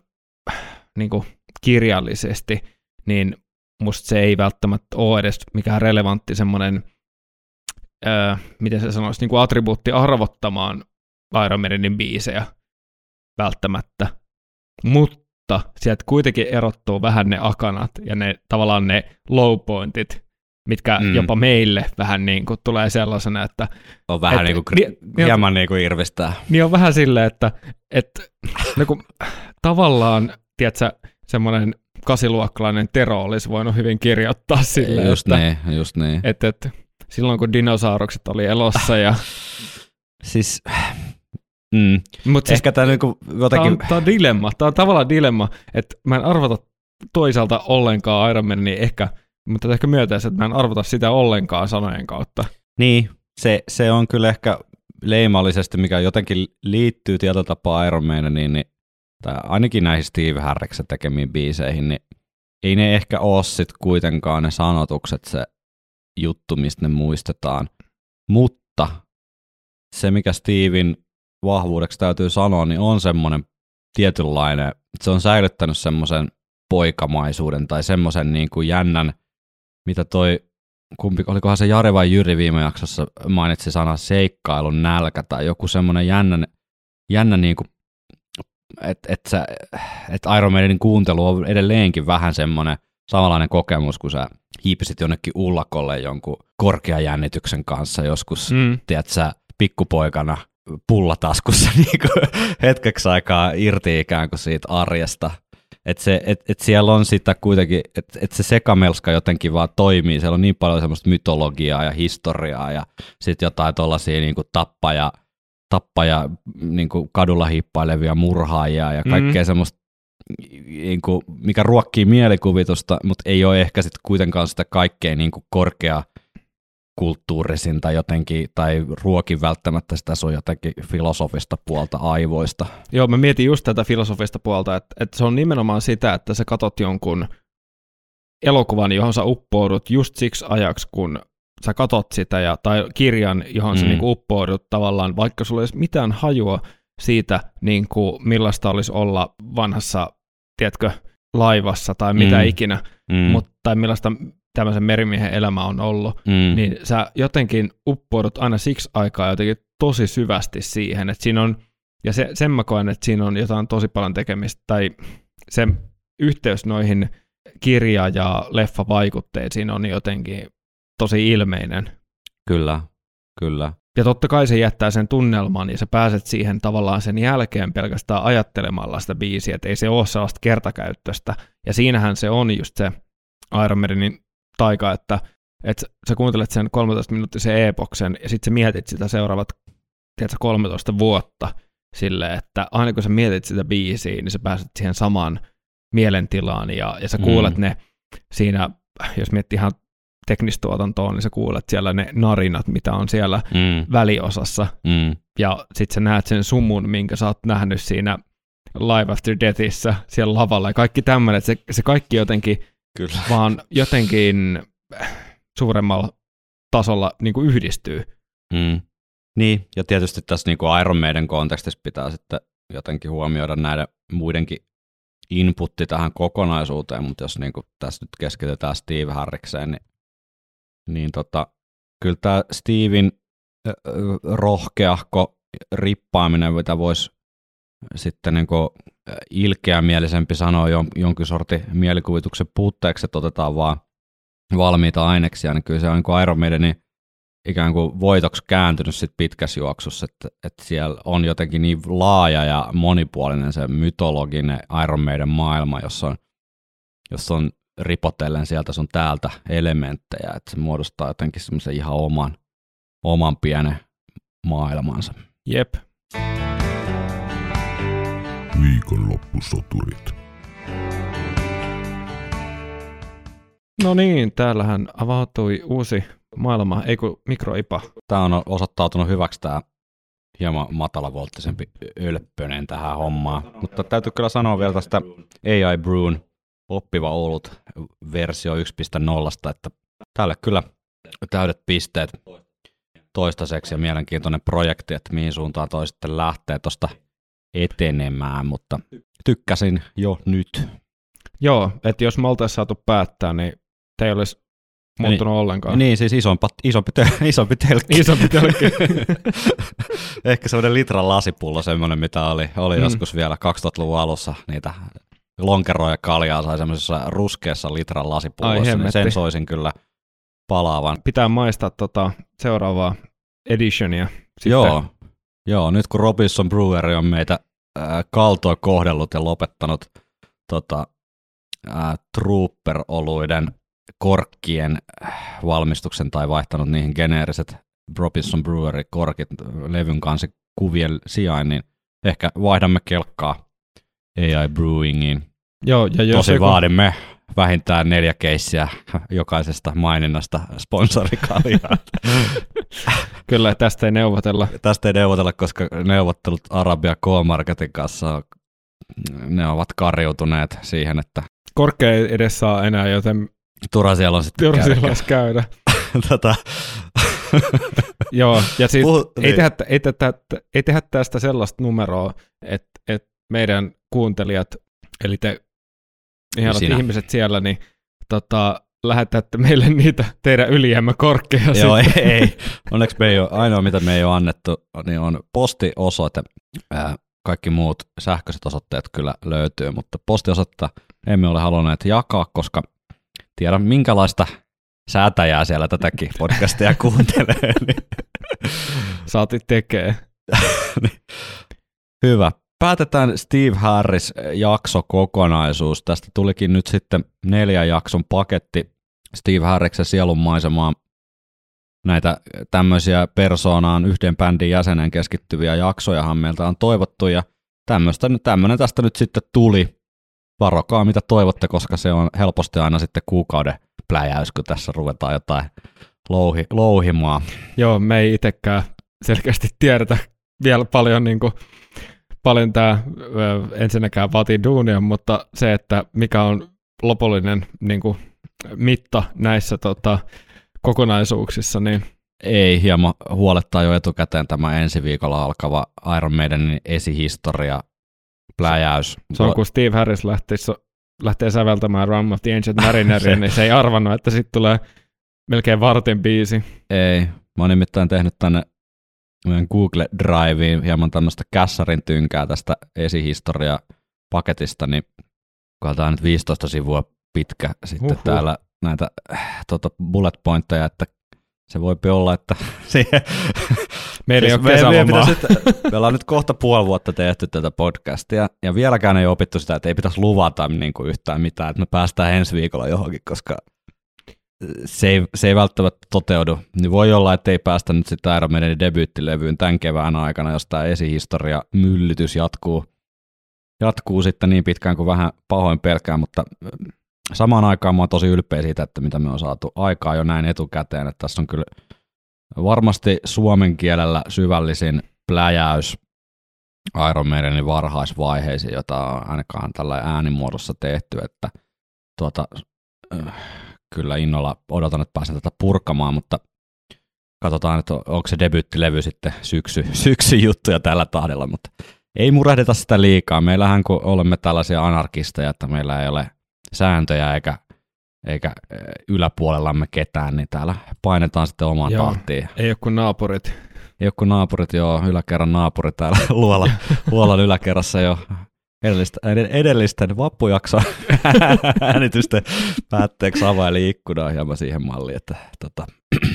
C: niinku kirjallisesti, niin musta se ei välttämättä ole edes mikään relevantti semmoinen, öö, miten se sanoisi, niin kuin attribuutti arvottamaan Iron Maidenin biisejä välttämättä. Mutta sieltä kuitenkin erottuu vähän ne akanat ja ne tavallaan ne low pointit, mitkä
B: Mm.
C: jopa meille vähän niin kuin tulee sellaisena, että
B: on vähän
C: et-
B: niin kuin,
C: ni- ni-
B: hieman niin kuin irvistää.
C: niin on vähän silleen, että, että no kun, tavallaan, tiedätkö, semmoinen kasiluokkalainen Tero olisi voinut hyvin kirjoittaa silleen,
B: Just
C: että,
B: niin, just niin.
C: että, että silloin kun dinosaurukset oli elossa ja
B: Siis, mm.
C: Mutta siis
B: ehkä tämä niinku
C: tämä
B: jotenkin...
C: on, tää on dilemma, tämä on tavallaan dilemma, että mä en arvota toisaalta ollenkaan Iron Man, niin ehkä, mutta ehkä myötäisi, että mä en arvota sitä ollenkaan sanojen kautta.
B: Niin, se, se on kyllä ehkä leimallisesti, mikä jotenkin liittyy tietyllä tapaa Iron Maideniin, niin, tai ainakin näihin Steve Harriksen tekemiin biiseihin, niin ei ne ehkä ole sit kuitenkaan ne sanotukset se juttu, mistä ne muistetaan. Mutta se, mikä Steven vahvuudeksi täytyy sanoa, niin on semmoinen tietynlainen, se on säilyttänyt semmoisen poikamaisuuden tai semmoisen niin kuin jännän, mitä toi kumpi, olikohan se Jari vai Jyri viime jaksossa mainitsi sana seikkailun nälkä tai joku semmoinen jännä, jännä niin kuin, että et sä, et Iron Maidenin kuuntelu on edelleenkin vähän semmoinen samanlainen kokemus, kun sä hiipisit jonnekin ullakolle jonkun korkean jännityksen kanssa joskus, mm.
C: Mm.
B: tiedät sä, pikkupoikana pullataskussa niin kuin hetkeksi aikaa irti ikään kuin siitä arjesta. Että et, et siellä on sitä kuitenkin, että et se sekamelska jotenkin vaan toimii. Siellä on niin paljon semmoista mytologiaa ja historiaa ja sitten jotain tuollaisia niin tappaja, tappaja niin kuin kadulla hiippailevia murhaajia ja kaikkea mm. semmoista, niin kuin, mikä ruokkii mielikuvitusta, mutta ei ole ehkä sitten kuitenkaan sitä kaikkein niin kuin korkea kulttuurisin tai jotenkin, tai ruokin välttämättä sitä sun jotenkin filosofista puolta aivoista.
C: Joo, mä mietin just tätä filosofista puolta, että, että se on nimenomaan sitä, että sä katot jonkun elokuvan, johon sä uppoudut just siksi ajaksi, kun sä katot sitä, ja, tai kirjan, johon mm. sä
B: Mm.
C: niinku uppoudut tavallaan, vaikka sulla ei olisi mitään hajua siitä, niin kuin millaista olisi olla vanhassa, tiedätkö, laivassa tai mitä
B: mm.
C: ikinä,
B: Mm.
C: mutta, tai millaista tämmöisen merimiehen elämä on ollut,
B: mm.
C: niin sä jotenkin uppoudut aina siksi aikaa jotenkin tosi syvästi siihen, että siinä on, ja se, sen mä koen, että siinä on jotain tosi paljon tekemistä, tai se yhteys noihin kirja- ja leffavaikutteisiin on jotenkin tosi ilmeinen.
B: Kyllä, kyllä.
C: Ja totta kai se jättää sen tunnelman, ja sä pääset siihen tavallaan sen jälkeen pelkästään ajattelemalla sitä biisiä, että ei se ole sellaista kertakäyttöistä. Ja siinähän se on just se Iron Maidenin taika, että, että sä kuuntelet sen 13 minuuttisen e-boksen, ja sitten sä mietit sitä seuraavat tiedätkö, 13 vuotta silleen, että aina kun sä mietit sitä biisiä, niin sä pääset siihen samaan mielentilaan, ja, ja sä
B: Mm.
C: kuulet ne siinä, jos miettii ihan teknistuotantoon, niin sä kuulet siellä ne narinat, mitä on siellä
B: Mm,
C: väliosassa,
B: mm,
C: ja sit sä näet sen sumun, minkä sä oot nähnyt siinä Live After Deathissä siellä lavalla, ja kaikki tämmöinen, se, se kaikki jotenkin
B: kyllä.
C: vaan jotenkin suuremmalla tasolla niin kuin yhdistyy.
B: Mm. Niin, ja tietysti tässä niin kuin Iron Maiden kontekstissa pitää sitten jotenkin huomioida näiden muidenkin inputti tähän kokonaisuuteen, mutta jos niin kuin tässä nyt keskitytään Steve Harrikseen, niin, niin tota, kyllä tämä Steven rohkeahko rippaaminen, mitä voisi sitten niin ilkeämielisempi sanoa jon, jonkin sortin mielikuvituksen puutteeksi, että otetaan vaan valmiita aineksia, niin kyllä se on niin Iron Maidenin ikään kuin voitoksi kääntynyt sit pitkässä juoksussa, että, että siellä on jotenkin niin laaja ja monipuolinen se mytologinen Iron Maiden maailma, jossa on, jossa on ripotellen sieltä sun täältä elementtejä, että se muodostaa jotenkin semmoisen ihan oman, oman pienen maailmansa.
C: Jep.
A: Viikonloppusoturit.
C: No niin, täällähän avautui uusi maailma, ei kun mikroipa.
B: Tämä on osoittautunut hyväksi tämä hieman matalavolttisempi ölppönen tähän hommaan. Mutta täytyy kyllä sanoa vielä tästä AI Brewn oppiva olut versio 1.0, että tälle kyllä täydet pisteet toistaiseksi ja mielenkiintoinen projekti, että mihin suuntaan toi sitten lähtee tuosta etenemään, mutta tykkäsin jo nyt.
C: Joo, että jos me oltaisiin saatu päättää, niin te ei olisi muuttunut ollenkaan.
B: Niin, siis isompi, isompi, te- isompi telkki.
C: Isompi telkki.
B: Ehkä semmoinen litran lasipullo semmoinen, mitä oli, oli
C: mm.
B: joskus vielä 2000-luvun alussa niitä lonkeroja kaljaa sai semmoisessa ruskeassa litran lasipullossa, niin sen soisin kyllä palaavan.
C: Pitää maistaa tota seuraavaa editionia. Sitten.
B: Joo, joo, nyt kun Robinson Brewery on meitä äh, kaltoin kohdellut ja lopettanut tota, äh, Trooper-oluiden korkkien äh, valmistuksen tai vaihtanut niihin geneeriset Robinson Brewery-korkit levyn kanssa kuvien sijaan, niin ehkä vaihdamme kelkkaa AI Brewingiin.
C: Joo, ja jos
B: Tosi
C: joku,
B: vaadimme vähintään neljä keissiä jokaisesta maininnasta sponsorikaljaa.
C: kyllä tästä ei neuvotella.
B: Tästä ei neuvotella, koska neuvottelut Arabia K-Marketin kanssa ne ovat karjutuneet siihen, että
C: Korkea ei edes saa enää, joten
B: turha siellä on sitten
C: Turha
B: käydä-. Tätä.
C: Joo, ja siis
B: Puhu-
C: ei,
B: niin.
C: tehdä, ei, tehdä, ei tehdä tästä sellaista numeroa, että, että meidän kuuntelijat, eli te ihanat
B: Sinä.
C: ihmiset siellä, niin tota, lähetätte meille niitä teidän ylijäämäkorkkeja.
B: Joo, ei,
C: sitten.
B: ei. Onneksi me ei ole, ainoa mitä me ei ole annettu, niin on postiosoite. Ää, Kaikki muut sähköiset osoitteet kyllä löytyy, mutta postiosoitetta emme ole halunneet jakaa, koska tiedän minkälaista säätäjää siellä tätäkin podcastia kuuntelee. Niin
C: Saati tekee.
B: Hyvä. Päätetään Steve Harris jakso kokonaisuus. Tästä tulikin nyt sitten neljän jakson paketti Steve Harriksen sielun maisemaan näitä tämmöisiä persoonaan yhden bändin jäsenen keskittyviä jaksojahan meiltä on toivottu ja tämmöinen tästä nyt sitten tuli. Varokaa mitä toivotte, koska se on helposti aina sitten kuukauden pläjäys, kun tässä ruvetaan jotain louhi, louhimaan.
C: Joo, me ei itsekään selkeästi tiedetä vielä paljon, niin kuin, paljon tämä ensinnäkään vaatii duunia, mutta se, että mikä on lopullinen niin kuin, mitta näissä tota, kokonaisuuksissa, niin
B: Ei, hieman huolettaa jo etukäteen tämä ensi viikolla alkava Iron Maidenin esihistoria pläjäys.
C: se on kun Steve Harris lähtee, lähtee säveltämään Run of the Ancient Marineria, niin se ei arvannut, että sitten tulee melkein vartin biisi.
B: Ei, mä oon nimittäin tehnyt tänne meidän Google Driveen hieman tämmöistä kässarin tynkää tästä esihistoria paketista, niin kun tämä nyt 15 sivua pitkä sitten
C: Huhhuh.
B: täällä näitä äh, tota bullet pointteja, että se voi olla, että siihen...
C: Meillä ei
B: Siis
C: ole kesälomaa.
B: pitäisi nyt- me ollaan nyt kohta puoli vuotta tehty tätä podcastia, ja vieläkään ei opittu sitä, että ei pitäisi luvata niin kuin yhtään mitään, että me päästään ensi viikolla johonkin, koska se ei, se ei välttämättä toteudu. Niin voi olla, että ei päästä nyt sitä Iron Maidenin debyyttilevyyn tämän kevään aikana, jos tämä esihistoria myllytys jatkuu, jatkuu sitten niin pitkään kuin vähän pahoin pelkään, mutta samaan aikaan mä oon tosi ylpeä siitä, että mitä me on saatu aikaa jo näin etukäteen, että tässä on kyllä varmasti suomen kielellä syvällisin pläjäys Iron Maidenin varhaisvaiheisiin, jota on ainakaan tällä äänimuodossa tehty, että tuota, äh, kyllä innolla odotan, että pääsen tätä purkamaan, mutta katsotaan, että onko se debyyttilevy sitten syksy, syksy juttuja tällä tahdella, mutta ei murehdita sitä liikaa. Meillähän kun olemme tällaisia anarkisteja, että meillä ei ole sääntöjä eikä, eikä äh, yläpuolellamme ketään, niin täällä painetaan sitten omaan
C: Joo.
B: tahtiin.
C: Ei ole kuin naapurit.
B: Ei ole kuin naapurit, joo, yläkerran naapuri täällä luolan, luolan yläkerrassa jo edellistä, ed- edellisten vappujakson äänitysten päätteeksi availi ikkunaa hieman siihen malliin, että tota,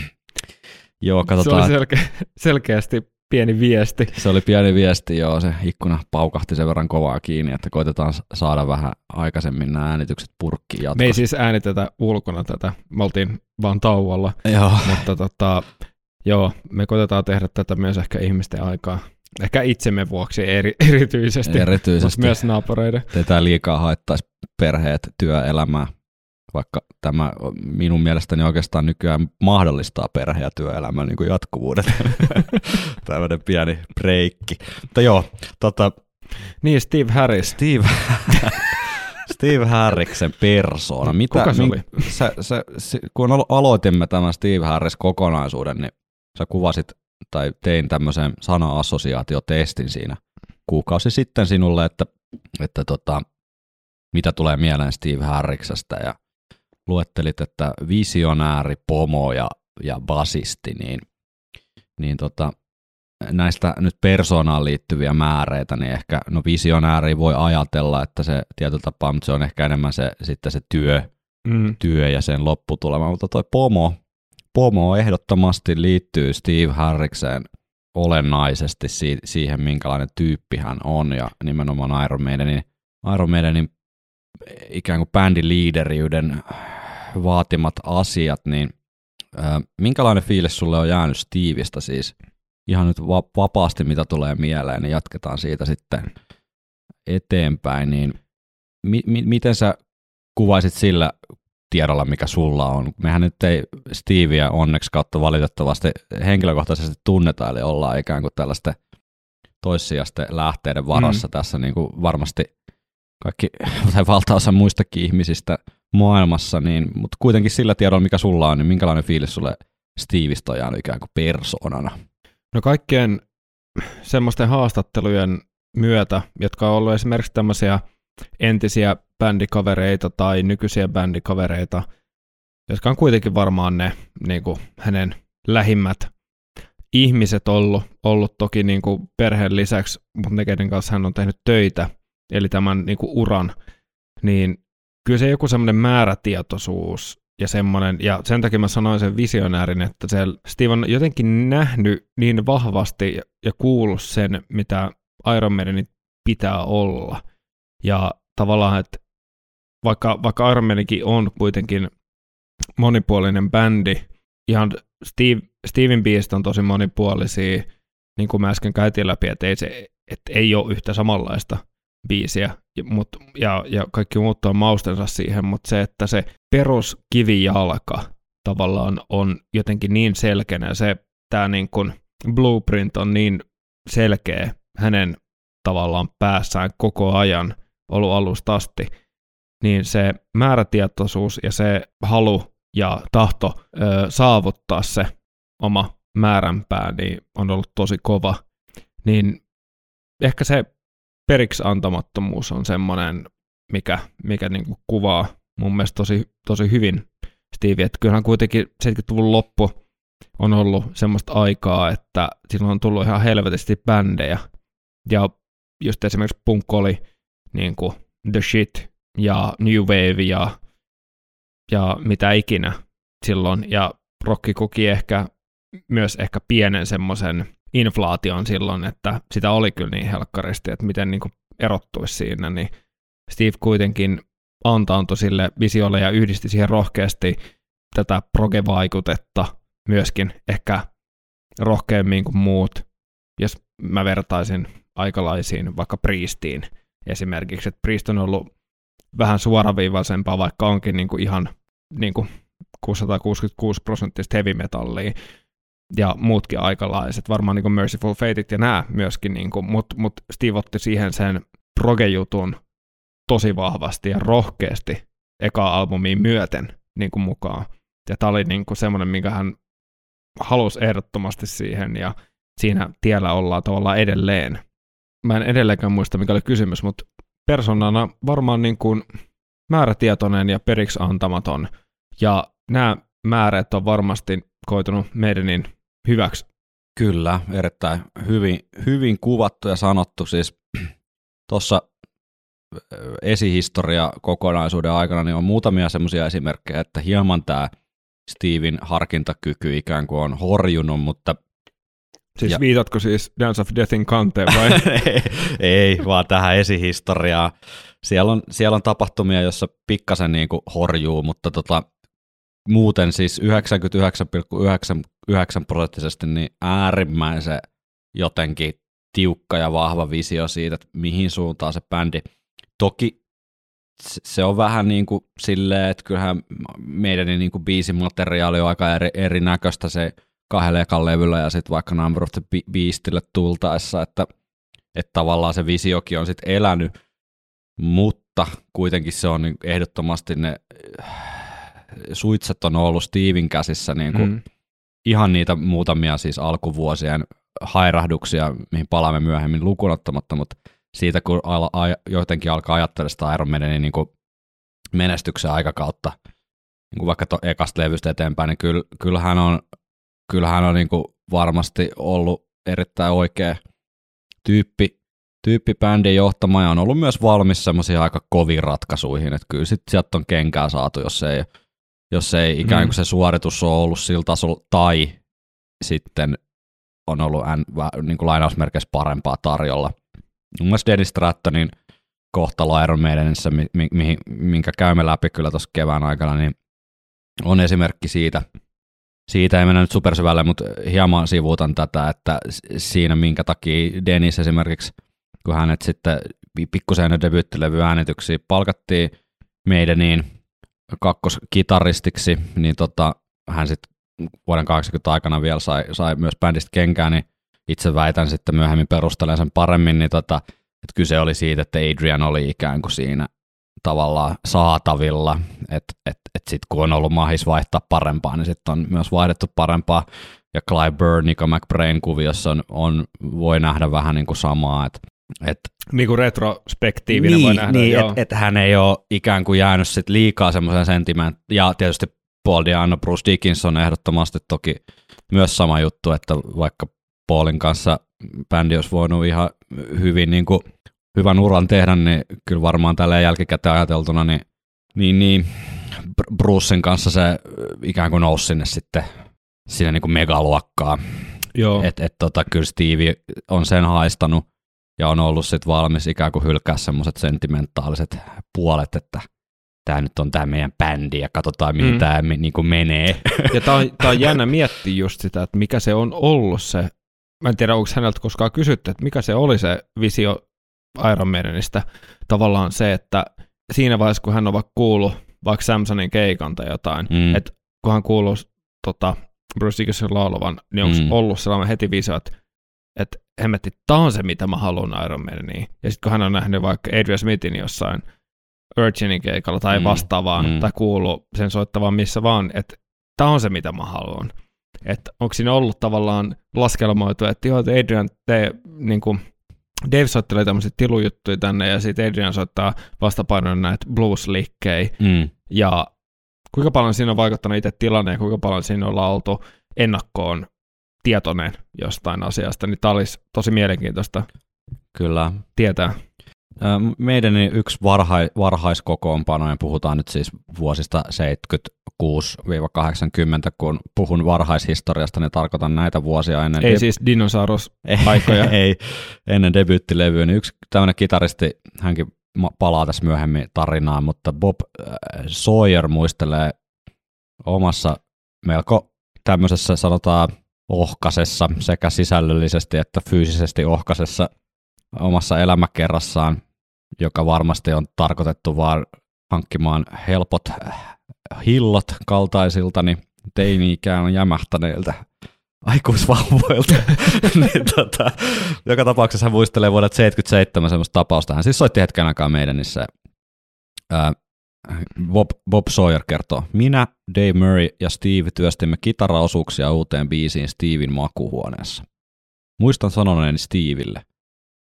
B: joo,
C: Se oli
B: katsotaan. Se,
C: selke- selkeästi pieni viesti.
B: se oli pieni viesti, joo, se ikkuna paukahti sen verran kovaa kiinni, että koitetaan saada vähän aikaisemmin nämä äänitykset purkkiin
C: Me ei
B: jatkossa.
C: siis äänitetä ulkona tätä, me oltiin vaan tauolla,
B: Joo,
C: mutta tota, joo, me koitetaan tehdä tätä myös ehkä ihmisten aikaa. Ehkä itsemme vuoksi eri, erityisesti, mutta
B: erityisesti
C: myös naapureiden.
B: tätä liikaa haittaisi perheet, työelämää, vaikka tämä minun mielestäni oikeastaan nykyään mahdollistaa perhe- ja työelämän niin kuin jatkuvuuden. Tämmöinen pieni breikki. Mutta joo, tota,
C: Niin, Steve Harris.
B: Steve, Steve Harriksen persona. Mitä,
C: Kuka se oli?
B: Sä, sä, si- kun alo- aloitimme tämän Steve Harris-kokonaisuuden, niin sä kuvasit tai tein tämmöisen sana-assosiaatiotestin siinä kuukausi sitten sinulle, että, että tota, mitä tulee mieleen Steve Harriksesta ja luettelit, että visionääri, pomo ja, ja basisti, niin, niin tota, näistä nyt persoonaan liittyviä määreitä, niin ehkä no visionääri voi ajatella, että se tietyllä tapaa, mutta se on ehkä enemmän se, sitten se työ,
C: Mm.
B: työ ja sen lopputulema, mutta toi pomo, pomo ehdottomasti liittyy Steve Harrikseen olennaisesti si- siihen, minkälainen tyyppi hän on ja nimenomaan Iron Maidenin, Iron Maidenin ikään kuin bändiliideriyden vaatimat asiat, niin ää, minkälainen fiilis sulle on jäänyt Steveistä siis? Ihan nyt va- vapaasti, mitä tulee mieleen, niin jatketaan siitä sitten eteenpäin, niin mi- mi- miten sä kuvaisit sillä tiedolla, mikä sulla on? Mehän nyt ei Stevieä onneksi kautta valitettavasti henkilökohtaisesti tunneta, eli ollaan ikään kuin tällaisten toissijaisten lähteiden varassa mm. tässä niin kuin varmasti kaikki, tai valtaosa muistakin ihmisistä maailmassa, niin, mutta kuitenkin sillä tiedolla, mikä sulla on, niin minkälainen fiilis sulle Steveistä on ikään kuin persoonana?
C: No kaikkien semmoisten haastattelujen myötä, jotka on ollut esimerkiksi tämmöisiä entisiä bändikavereita tai nykyisiä bändikavereita, jotka on kuitenkin varmaan ne niin kuin hänen lähimmät ihmiset ollut, ollut toki niin kuin perheen lisäksi, mutta ne, keiden kanssa hän on tehnyt töitä, eli tämän niin kuin uran, niin kyllä se joku semmoinen määrätietoisuus ja semmoinen, ja sen takia mä sanoin sen visionäärin, että se Steve on jotenkin nähnyt niin vahvasti ja, kuullut sen, mitä Iron Maidenin pitää olla. Ja tavallaan, että vaikka, vaikka Maidenkin on kuitenkin monipuolinen bändi, ihan Steve, Steven biisit on tosi monipuolisia, niin kuin mä äsken käytiin läpi, että ei, se, että ei ole yhtä samanlaista biisiä, mut, ja, ja kaikki muut on maustensa siihen, mutta se, että se peruskivijalka tavallaan on jotenkin niin selkeänä, se tämä niin kuin blueprint on niin selkeä hänen tavallaan päässään koko ajan ollut alusta asti, niin se määrätietoisuus ja se halu ja tahto ö, saavuttaa se oma määränpää niin on ollut tosi kova, niin ehkä se periksi antamattomuus on semmoinen, mikä, mikä niin kuin kuvaa mun mielestä tosi, tosi hyvin Stevie, että kyllähän kuitenkin 70-luvun loppu on ollut semmoista aikaa, että silloin on tullut ihan helvetisti bändejä, ja just esimerkiksi punk oli niin kuin the shit, ja new wave, ja, ja mitä ikinä silloin, ja rocki koki ehkä myös ehkä pienen semmoisen inflaation silloin, että sitä oli kyllä niin helkkaristi, että miten niin kuin erottuisi siinä, niin Steve kuitenkin antaantui sille visiolle ja yhdisti siihen rohkeasti tätä proge-vaikutetta myöskin ehkä rohkeammin kuin muut, jos mä vertaisin aikalaisiin vaikka Priestiin esimerkiksi, että Priest on ollut vähän suoraviivaisempaa, vaikka onkin niin kuin ihan niin kuin 666 prosenttista heavy metallia ja muutkin aikalaiset, varmaan niin kuin Merciful Fateit ja nämä myöskin, niin kuin, mutta mut Steve otti siihen sen progejutun tosi vahvasti ja rohkeasti eka albumiin myöten niin kuin mukaan. Ja tämä oli niin kuin semmoinen, minkä hän halusi ehdottomasti siihen, ja siinä tiellä ollaan tavallaan edelleen. Mä en edelleenkään muista, mikä oli kysymys, mutta persoonana varmaan niin kuin määrätietoinen ja periksi antamaton, ja nämä määrät on varmasti koitunut meidänin hyväksi.
B: Kyllä, erittäin hyvin, hyvin kuvattu ja sanottu. Siis tuossa esihistoria kokonaisuuden aikana niin on muutamia semmoisia esimerkkejä, että hieman tämä Steven harkintakyky ikään kuin on horjunut, mutta
C: Siis ja... viitatko siis Dance of Deathin kanteen vai?
B: ei, ei, vaan tähän esihistoriaan. Siellä on, siellä on tapahtumia, jossa pikkasen niin kuin horjuu, mutta tota, muuten siis 99,99 prosenttisesti niin äärimmäisen jotenkin tiukka ja vahva visio siitä, että mihin suuntaan se bändi. Toki se on vähän niin kuin silleen, että kyllähän meidän niin kuin biisimateriaali on aika eri, erinäköistä se kahdella ekan levyllä ja sitten vaikka Number of the Beastille tultaessa, että, että tavallaan se visiokin on sitten elänyt, mutta kuitenkin se on niin ehdottomasti ne suitset on ollut Steven käsissä niin kuin mm. ihan niitä muutamia siis alkuvuosien hairahduksia, mihin palaamme myöhemmin lukunottamatta, mutta siitä kun al- a- jotenkin alkaa ajattelemaan sitä Iron Maidenin niin kuin menestyksen aikakautta, niin kuin vaikka to, ekasta levystä eteenpäin, niin kyll, kyllähän on, kyllähän on niin kuin varmasti ollut erittäin oikea tyyppi, tyyppi bändin johtama ja on ollut myös valmis semmoisiin aika koviin ratkaisuihin, että kyllä sit sieltä on kenkää saatu, jos ei, jos ei ikään kuin mm. se suoritus ole ollut sillä tasolla, tai sitten on ollut n, niin kuin lainausmerkeissä parempaa tarjolla. Mun mielestä Dennis Strattonin kohtalo Iron Maidenissä, mi, mi, minkä käymme läpi kyllä tuossa kevään aikana, niin on esimerkki siitä. Siitä ei mennä nyt supersyvälle, mutta hieman sivuutan tätä, että siinä minkä takia Dennis esimerkiksi, kun hänet sitten pikkusen debyyttilevy äänityksiä palkattiin meidän niin kakkoskitaristiksi, niin tota, hän sitten vuoden 80 aikana vielä sai, sai myös bändistä kenkään, niin itse väitän sitten myöhemmin perustelen sen paremmin, niin tota, että kyse oli siitä, että Adrian oli ikään kuin siinä tavallaan saatavilla, että et, et sitten kun on ollut mahis vaihtaa parempaa, niin sitten on myös vaihdettu parempaa, ja Clive Burr, Nico McBrain kuviossa on, on, voi nähdä vähän niin kuin samaa, että et,
C: niin kuin retrospektiivinen
B: niin,
C: voi nähdä.
B: Niin, että et hän ei ole ikään kuin jäänyt sit liikaa semmoisen sentiment, ja tietysti Paul Diano, Bruce Dickinson ehdottomasti toki myös sama juttu, että vaikka Paulin kanssa bändi olisi voinut ihan hyvin niin kuin, hyvän uran tehdä, niin kyllä varmaan tällä jälkikäteen ajateltuna, niin, niin, niin Brucein kanssa se ikään kuin nousi sinne sitten sinne niin kuin megaluokkaa.
C: Joo.
B: Et, et, tota, kyllä Steve on sen haistanut ja on ollut sitten valmis ikään kuin hylkää semmoiset sentimentaaliset puolet, että – tämä nyt on tämä meidän bändi ja katsotaan mihin mm. tämä niin kuin menee.
C: Ja tämä on, tämä on jännä miettiä just sitä, että mikä se on ollut se, mä en tiedä onko häneltä koskaan kysytty, että mikä se oli se visio Iron Maidenistä, tavallaan se, että siinä vaiheessa kun hän on vaikka kuullut vaikka Samsonin keikan tai jotain, mm. että kun hän kuuluu tota, Bruce Dickinson laulavan, niin onko mm. ollut sellainen heti visio, että että hemmetti, tämä on se, mitä mä haluan Iron Maideniin. Ja sitten kun hän on nähnyt vaikka Adrian Smithin jossain Urginin keikalla tai mm, vastaavaan mm. tai kuulu sen soittavaan missä vaan, että tämä on se, mitä mä haluan. Että onko siinä ollut tavallaan laskelmoitu, että joo, Adrian, te, niin kuin, Dave soittelee tämmöisiä tilujuttuja tänne ja sitten Adrian soittaa vastapainoina näitä blues-liikkejä. Mm. Ja kuinka paljon siinä on vaikuttanut itse tilanne ja kuinka paljon siinä ollaan oltu ennakkoon tietoinen jostain asiasta, niin tämä olisi tosi mielenkiintoista
B: Kyllä.
C: tietää.
B: Meidän yksi varhai, varhaiskokoonpano, ja puhutaan nyt siis vuosista 76-80, kun puhun varhaishistoriasta, niin tarkoitan näitä vuosia ennen...
C: Ei deb- siis dinosaurus-aikoja.
B: ei, ennen debyyttilevyä, niin yksi tämmöinen kitaristi, hänkin palaa tässä myöhemmin tarinaan, mutta Bob Sawyer muistelee omassa melko tämmöisessä sanotaan ohkasessa sekä sisällöllisesti että fyysisesti ohkasessa omassa elämäkerrassaan joka varmasti on tarkoitettu vaan hankkimaan helpot äh, hillot kaltaisiltani teini-ikään jämähtäneiltä aikuisvauvoilta. niin, tota, joka tapauksessa hän muistelee vuodelta 77 semmoista tapausta. Hän siis soitti hetken aikaa meidän niissä. Ää, Bob, Bob Sawyer kertoo, minä, Dave Murray ja Steve työstimme kitaraosuuksia uuteen biisiin Steven makuhuoneessa. Muistan sanoneeni Steville,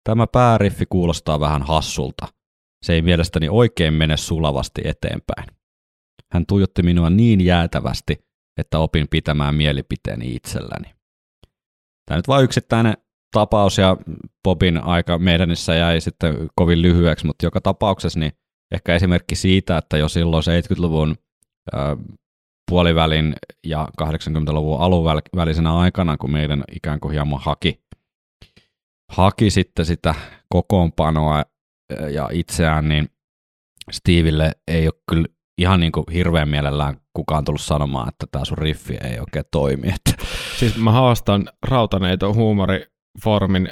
B: tämä pääriffi kuulostaa vähän hassulta. Se ei mielestäni oikein mene sulavasti eteenpäin. Hän tuijotti minua niin jäätävästi, että opin pitämään mielipiteeni itselläni. Tämä nyt vain yksittäinen tapaus ja Bobin aika meidänissä jäi sitten kovin lyhyeksi, mutta joka tapauksessa niin ehkä esimerkki siitä, että jo silloin 70-luvun äh, puolivälin ja 80-luvun aluvälisenä aikana, kun meidän ikään kuin hieman haki, haki sitten sitä kokoonpanoa ja itseään, niin Steveille ei ole kyllä ihan niin kuin hirveän mielellään kukaan tullut sanomaan, että tämä sun riffi ei oikein toimi. Että.
C: Siis mä haastan Rautaneito huumoriformin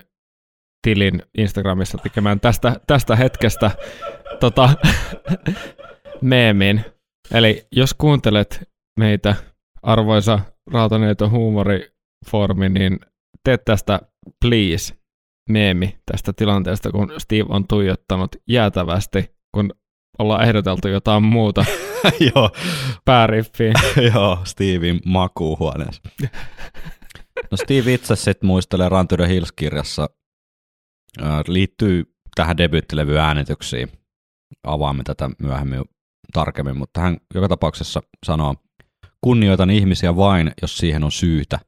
C: tilin Instagramissa tekemään tästä, tästä hetkestä tota, meemin. Eli jos kuuntelet meitä, arvoisa Rautaneito huumoriformi, niin tee tästä please meemi tästä tilanteesta, kun Steve on tuijottanut jäätävästi, kun ollaan ehdoteltu jotain muuta
B: Joo.
C: pääriffiin.
B: Joo, Steven makuuhuoneessa. No Steve itse sitten muistelee Run to the Hills-kirjassa, äh, liittyy tähän debyttilevy äänityksiin. Avaamme tätä myöhemmin tarkemmin, mutta hän joka tapauksessa sanoo, kunnioitan ihmisiä vain, jos siihen on syytä,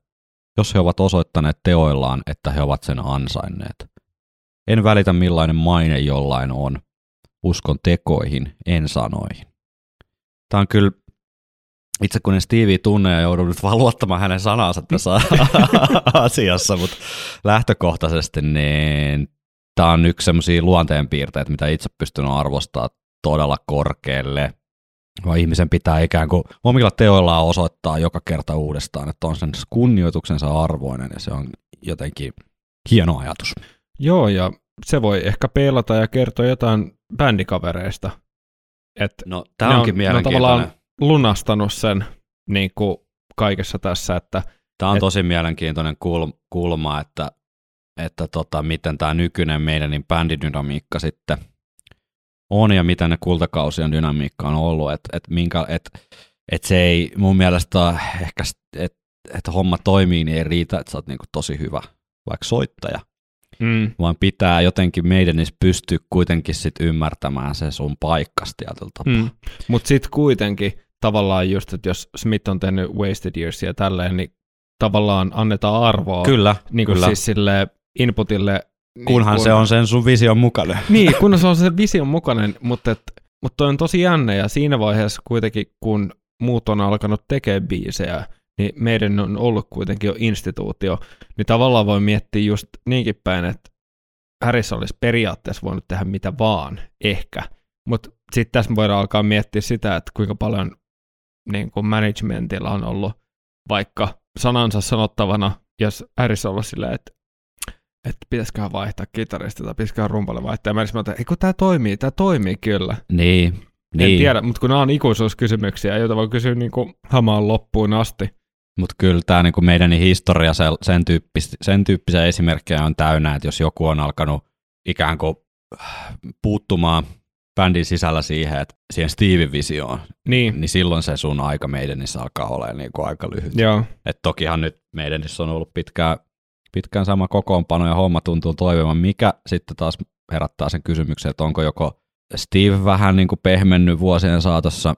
B: jos he ovat osoittaneet teoillaan, että he ovat sen ansainneet. En välitä millainen maine jollain on. Uskon tekoihin, en sanoihin. Tämä on kyllä, itse kun en Stevie tunne ja joudun nyt vaan luottamaan hänen sanansa tässä asiassa, mutta lähtökohtaisesti niin tämä on yksi sellaisia luonteenpiirteitä, mitä itse pystyn arvostaa todella korkealle. Vaan ihmisen pitää ikään kuin omilla teoillaan osoittaa joka kerta uudestaan, että on sen kunnioituksensa arvoinen ja se on jotenkin hieno ajatus.
C: Joo, ja se voi ehkä peilata ja kertoa jotain bändikavereista. Et
B: no, tämä onkin
C: on,
B: mielenkiintoinen.
C: Ne on tavallaan lunastanut sen niin kuin kaikessa tässä. Että,
B: tämä on
C: et,
B: tosi mielenkiintoinen kulma, että, että tota, miten tämä nykyinen meidän niin bändidynamiikka sitten on ja mitä ne kultakausien dynamiikka on ollut. Että et minkä, et, et se ei mun mielestä ehkä, että et homma toimii, niin ei riitä, että sä oot niinku tosi hyvä vaikka soittaja mm. vaan pitää jotenkin meidän niissä pystyä kuitenkin sit ymmärtämään se sun paikkasi tietyllä tapaa. Mm.
C: Mutta sitten kuitenkin tavallaan just, että jos Smith on tehnyt Wasted Years ja tälleen, niin tavallaan annetaan arvoa.
B: Kyllä,
C: niin kuin
B: kyllä.
C: Siis sille inputille.
B: Kunhan niin kun, se on sen sun vision mukainen.
C: Niin, kunhan se on sen vision mukainen, mutta, et, mutta toi on tosi jännä ja siinä vaiheessa kuitenkin, kun muut on alkanut tekemään biisejä, niin meidän on ollut kuitenkin jo instituutio, niin tavallaan voi miettiä just niinkin päin, että Harris olisi periaatteessa voinut tehdä mitä vaan, ehkä. Mutta sitten tässä voidaan alkaa miettiä sitä, että kuinka paljon niin kuin managementilla on ollut vaikka sanansa sanottavana, jos Harris on ollut silleen, että että pitäisiköhän vaihtaa kitarista tai pitäisiköhän rumpalle vaihtaa. Ja mä että ei kun tämä toimii, tämä toimii kyllä.
B: Niin,
C: en
B: niin.
C: tiedä, mutta kun nämä on ikuisuuskysymyksiä, joita voi kysyä niin kuin hamaan loppuun asti,
B: mutta kyllä tämä niinku meidän historia sen, tyyppis, sen tyyppisiä esimerkkejä on täynnä, että jos joku on alkanut ikään kuin puuttumaan bändin sisällä siihen, että siihen Steven visioon,
C: niin.
B: niin silloin se sun aika meidänissä alkaa olla niin kuin aika lyhyt.
C: Joo.
B: Et tokihan nyt meidänissä on ollut pitkään, pitkään sama kokoonpano ja homma tuntuu toimivan, mikä sitten taas herättää sen kysymyksen, että onko joko Steve vähän niin kuin pehmennyt vuosien saatossa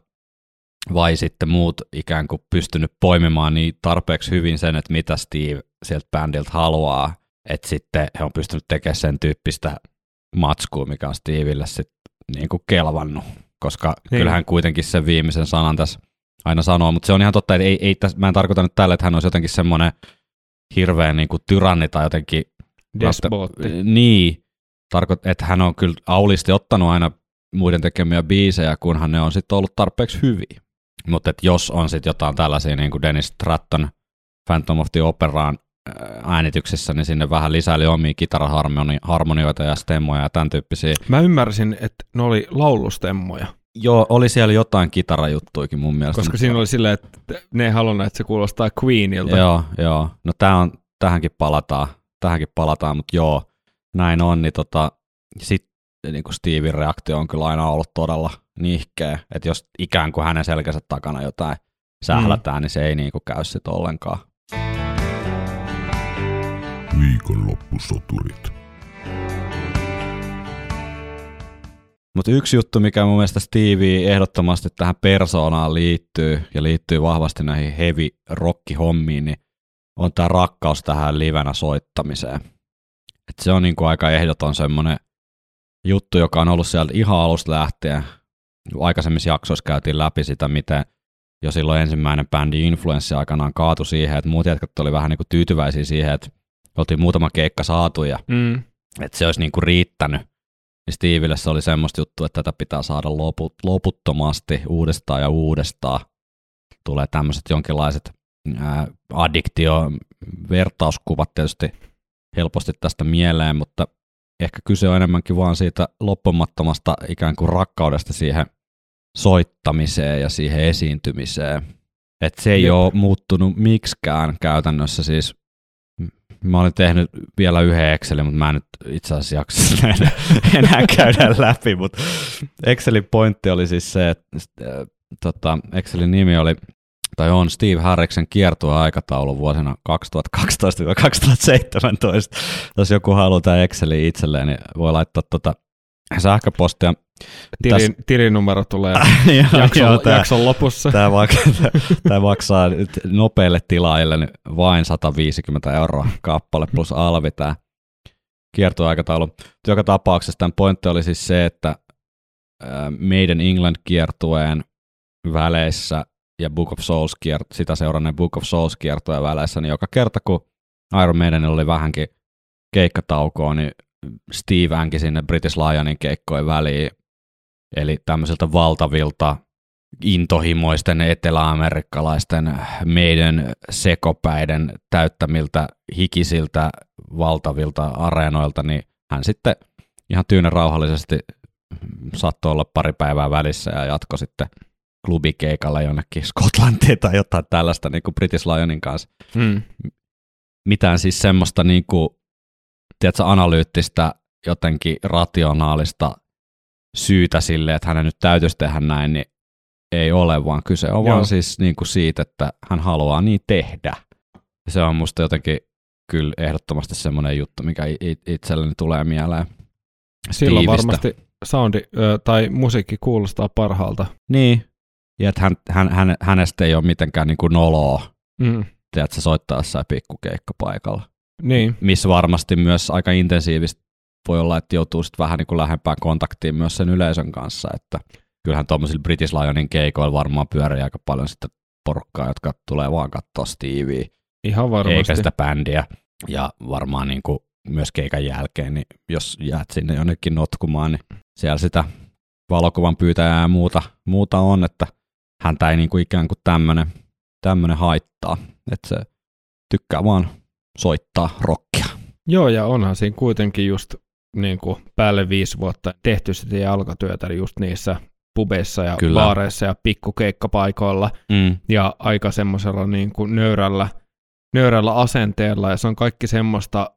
B: vai sitten muut ikään kuin pystynyt poimimaan niin tarpeeksi hyvin sen, että mitä Steve sieltä bändiltä haluaa, että sitten he on pystynyt tekemään sen tyyppistä matskua, mikä on Stevelle sitten niin kuin kelvannut, koska niin. kyllähän kuitenkin sen viimeisen sanan tässä aina sanoo, mutta se on ihan totta, että ei, ei täs, mä en tarkoita nyt tälle, että hän olisi jotenkin semmoinen hirveän niin kuin tyranni tai jotenkin...
C: Despotti.
B: Niin, tarkoit, että hän on kyllä aulisti ottanut aina muiden tekemiä biisejä, kunhan ne on sitten ollut tarpeeksi hyviä. Mutta jos on sitten jotain tällaisia niin kuin Dennis Stratton Phantom of the Operaan äänityksissä, niin sinne vähän lisäili omia kitaraharmonioita ja stemmoja ja tämän tyyppisiä.
C: Mä ymmärsin, että ne oli laulustemmoja.
B: Joo, oli siellä jotain kitarajuttuikin mun mielestä.
C: Koska siinä oli silleen, että ne ei halunnut, että se kuulostaa Queenilta.
B: Joo, joo. No tää on, tähänkin palataan, tähänkin palataan, mutta joo, näin on, niin tota, sit niin kuin Steven reaktio on kyllä aina ollut todella nihkeä, että jos ikään kuin hänen selkänsä takana jotain sählätään, mm. niin se ei niin kuin käy sit ollenkaan.
A: Viikonloppusoturit.
B: Mutta yksi juttu, mikä mun mielestä Stevie ehdottomasti tähän persoonaan liittyy ja liittyy vahvasti näihin heavy rock-hommiin, niin on tämä rakkaus tähän livenä soittamiseen. Et se on niinku aika ehdoton semmoinen juttu, joka on ollut sieltä ihan alusta lähtien. Aikaisemmissa jaksoissa käytiin läpi sitä, miten jo silloin ensimmäinen bändi Influence aikanaan kaatui siihen, että muut jätkät oli vähän niinku tyytyväisiä siihen, että oltiin muutama keikka saatu ja
C: Mm.
B: että se olisi niinku riittänyt. Niin Steville se oli semmoista juttua, että tätä pitää saada loput, loputtomasti uudestaan ja uudestaan. Tulee tämmöiset jonkinlaiset ää, addiktio, vertauskuvat tietysti helposti tästä mieleen, mutta ehkä kyse on enemmänkin vaan siitä loppumattomasta ikään kuin rakkaudesta siihen soittamiseen ja siihen esiintymiseen. Et se ei
C: Jep.
B: ole muuttunut miksikään käytännössä siis Mä olin tehnyt vielä yhden Excelin, mutta mä en nyt itse asiassa jaksa enää, enää käydä läpi, mutta Excelin pointti oli siis se, että tota, Excelin nimi oli, tai on Steve Harriksen kiertueaikataulu vuosina 2012-2017. Jos joku haluaa tämä Exceli itselleen, niin voi laittaa tota sähköpostia.
C: Tilin, tilinumero tulee
B: Joo,
C: jakson,
B: joo, tää-
C: jakson lopussa.
B: Tämä, mak- tämä maksaa nyt nopeille tilaajille niin vain 150 euroa kappale plus alvi tämä kiertoaikataulu. Joka tapauksessa tämän pointti oli siis se, että meidän England-kiertueen väleissä ja Book of Souls kiert- sitä seuranneen Book of Souls kiertueen väleissä, niin joka kerta kun Iron Maiden oli vähänkin keikkataukoa, niin Steve änki sinne British Lionin keikkojen väliin, eli tämmöisiltä valtavilta intohimoisten eteläamerikkalaisten meidän sekopäiden täyttämiltä hikisiltä valtavilta areenoilta, niin hän sitten ihan tyynen rauhallisesti saattoi olla pari päivää välissä ja jatko sitten klubikeikalla jonnekin Skotlantiin tai jotain tällaista niin kuin British Lionin kanssa.
C: Mm.
B: Mitään siis semmoista niin kuin, tiedätkö, analyyttistä, jotenkin rationaalista syytä sille, että hänen nyt täytyisi tehdä näin, niin ei ole, vaan kyse on
C: Joo.
B: vaan siis niin kuin siitä, että hän haluaa niin tehdä. Se on musta jotenkin kyllä ehdottomasti semmoinen juttu, mikä itselleni tulee mieleen.
C: Silloin
B: Stevestä.
C: varmasti soundi ö, tai musiikki kuulostaa parhaalta.
B: Niin, ja että hän, hän, hän, hänestä ei ole mitenkään niin kuin noloa,
C: Mm.
B: tiedätkö, soittaa jossain pikkukeikkapaikalla.
C: Niin,
B: Missä varmasti myös aika intensiivistä voi olla, että joutuu sitten vähän niin kuin lähempään kontaktiin myös sen yleisön kanssa, että kyllähän tuommoisilla British Lionin keikoilla varmaan pyörii aika paljon sitten porukkaa, jotka tulee vaan katsoa Stevieä,
C: ihan varmasti.
B: eikä sitä bändiä. Ja varmaan niin kuin myös keikan jälkeen, niin jos jäät sinne jonnekin notkumaan, niin siellä sitä valokuvan pyytäjää ja muuta, muuta on, että häntä ei niin kuin ikään kuin tämmöinen tämmönen haittaa, että se tykkää vaan soittaa rockia.
C: Joo, ja onhan siinä kuitenkin just niin kuin päälle viisi vuotta tehty sitä jalkatyötä just niissä pubeissa ja
B: Kyllä.
C: Kyllä. baareissa ja pikkukeikkapaikoilla
B: Mm.
C: ja aika semmoisella niin kuin nöyrällä, nöyrällä asenteella ja se on kaikki semmoista,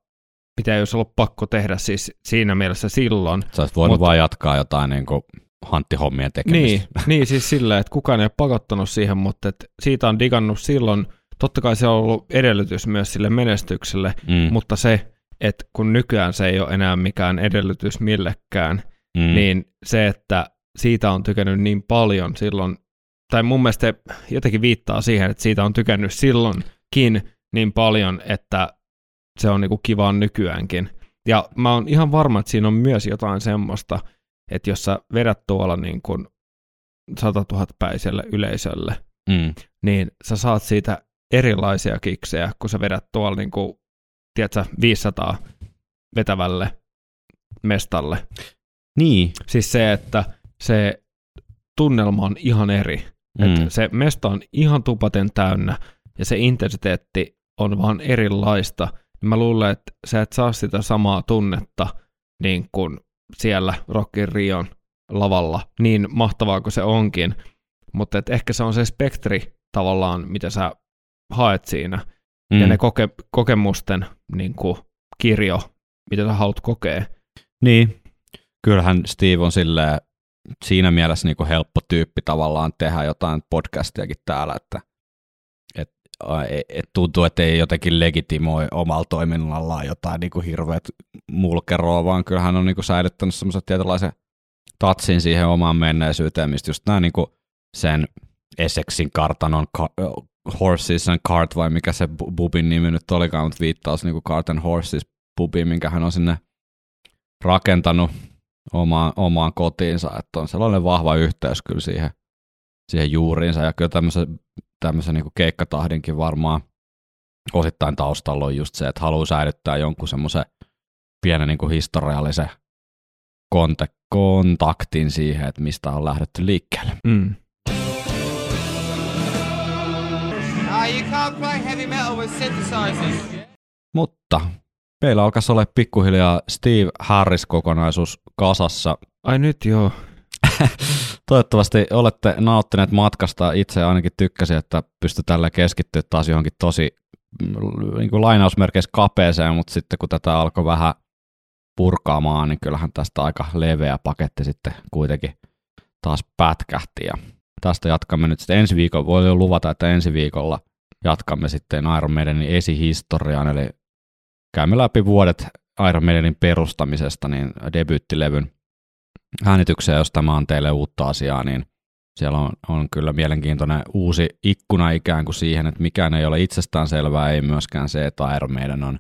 C: mitä ei olisi ollut pakko tehdä siis siinä mielessä silloin.
B: Sä olisit voinut
C: Mutta-
B: vaan jatkaa jotain niin kuin hanttihommien tekemistä.
C: Niin, niin siis silleen, että kukaan ei ole pakottanut siihen, mutta et siitä on digannut silloin. Totta kai se on ollut edellytys myös sille menestykselle,
B: Mm.
C: mutta se, että kun nykyään se ei ole enää mikään edellytys millekään,
B: mm.
C: niin se, että siitä on tykännyt niin paljon silloin, tai mun mielestä jotenkin viittaa siihen, että siitä on tykännyt silloinkin niin paljon, että se on niinku kivaa nykyäänkin. Ja mä oon ihan varma, että siinä on myös jotain semmoista, että jos sä vedät tuolla niin kuin 100 000 päiselle yleisölle,
B: Mm.
C: niin sä saat siitä erilaisia kiksejä, kun sä vedät tuolla niin kuin, tiedätkö, 500 vetävälle mestalle.
B: Niin.
C: Siis se, että se tunnelma on ihan eri. Mm. Että se mesta on ihan tupaten täynnä ja se intensiteetti on vaan erilaista, mä luulen, että sä et saa sitä samaa tunnetta niin kuin siellä Rockin Rion lavalla, niin mahtavaa kuin se onkin, mutta et ehkä se on se spektri tavallaan, mitä sä haet siinä, mm. ja ne koke- kokemusten niin kuin, kirjo, mitä sä haluat kokea.
B: Niin, kyllähän Steve on silleen, siinä mielessä niin kuin helppo tyyppi tavallaan tehdä jotain podcastiakin täällä, että et, et, et tuntuu, että ei jotenkin legitimoi omalla toiminnallaan jotain niin kuin hirveät mulkeroa, vaan kyllähän on niin kuin säilyttänyt semmoisen tietynlaisen tatsin siihen omaan menneisyyteen, mistä just nämä niin kuin sen Essexin kartanon ka- Horses and Cart, vai mikä se bubin nimi nyt olikaan, mutta viittaus niin kuin Cart and Horses bubiin, minkä hän on sinne rakentanut omaan, omaan kotiinsa, että on sellainen vahva yhteys kyllä siihen, siihen juuriinsa, ja kyllä tämmöisen, tämmöisen niin keikkatahdinkin varmaan osittain taustalla on just se, että haluaa säilyttää jonkun semmoisen pienen niin kuin historiallisen kontaktin siihen, että mistä on lähdetty liikkeelle.
C: Mm.
B: Mutta meillä alkaisi olla pikkuhiljaa Steve Harris-kokonaisuus kasassa.
C: Ai nyt joo.
B: Toivottavasti olette nauttineet matkasta. Itse ainakin tykkäsin, että pysty tällä keskittyä taas johonkin tosi mm, niin kuin lainausmerkeissä kapeeseen, mutta sitten kun tätä alkoi vähän purkaamaan, niin kyllähän tästä aika leveä paketti sitten kuitenkin taas pätkähti. Ja tästä jatkamme nyt sitten ensi viikolla. Voi jo luvata, että ensi viikolla jatkamme sitten Iron Maidenin esihistoriaan, eli käymme läpi vuodet Iron Maidenin perustamisesta, niin debyyttilevyn äänitykseen, jos tämä on teille uutta asiaa, niin siellä on, on kyllä mielenkiintoinen uusi ikkuna ikään kuin siihen, että mikään ei ole itsestään selvää, ei myöskään se, että Iron Maiden on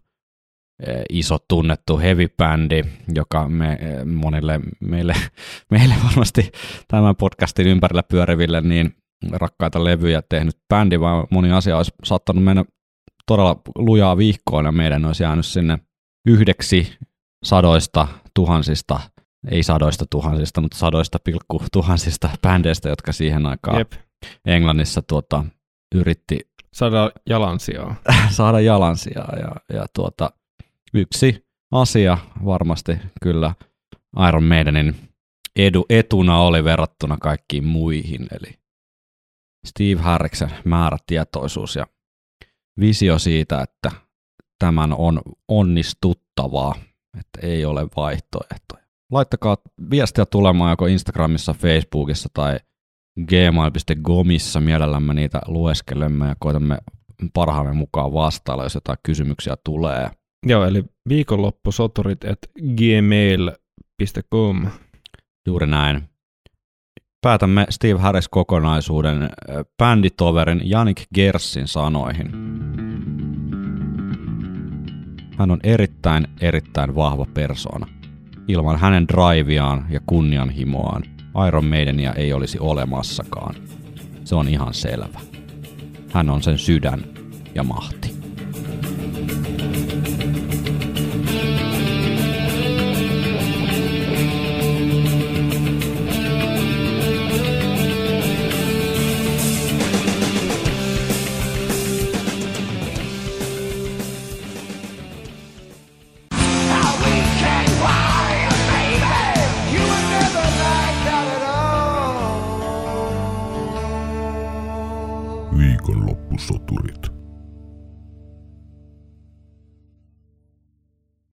B: e, iso tunnettu heavy-bändi, joka me, e, monille meille, meille varmasti tämän podcastin ympärillä pyöriville niin rakkaita levyjä tehnyt bändi, vaan moni asia olisi saattanut mennä todella lujaa viikkoon ja meidän olisi jäänyt sinne yhdeksi sadoista tuhansista, ei sadoista tuhansista, mutta sadoista pilkku tuhansista bändeistä, jotka siihen aikaan Jep. Englannissa tuota, yritti
C: saada jalansijaa.
B: saada jalansijaa ja, ja tuota, yksi asia varmasti kyllä Iron Maidenin edu, etuna oli verrattuna kaikkiin muihin, eli Steve Harriksen määrätietoisuus ja visio siitä, että tämän on onnistuttavaa, että ei ole vaihtoehtoja. Laittakaa viestiä tulemaan joko Instagramissa, Facebookissa tai gmail.comissa. Mielellämme niitä lueskelemme ja koitamme parhaamme mukaan vastailla, jos jotain kysymyksiä tulee.
C: Joo, eli viikonloppusoturit at gmail.com.
B: Juuri näin päätämme Steve Harris-kokonaisuuden bänditoverin Janik Gersin sanoihin. Hän on erittäin, erittäin vahva persona. Ilman hänen driveaan ja kunnianhimoaan Iron Maidenia ei olisi olemassakaan. Se on ihan selvä. Hän on sen sydän ja mahti.
A: Viikonloppusoturit.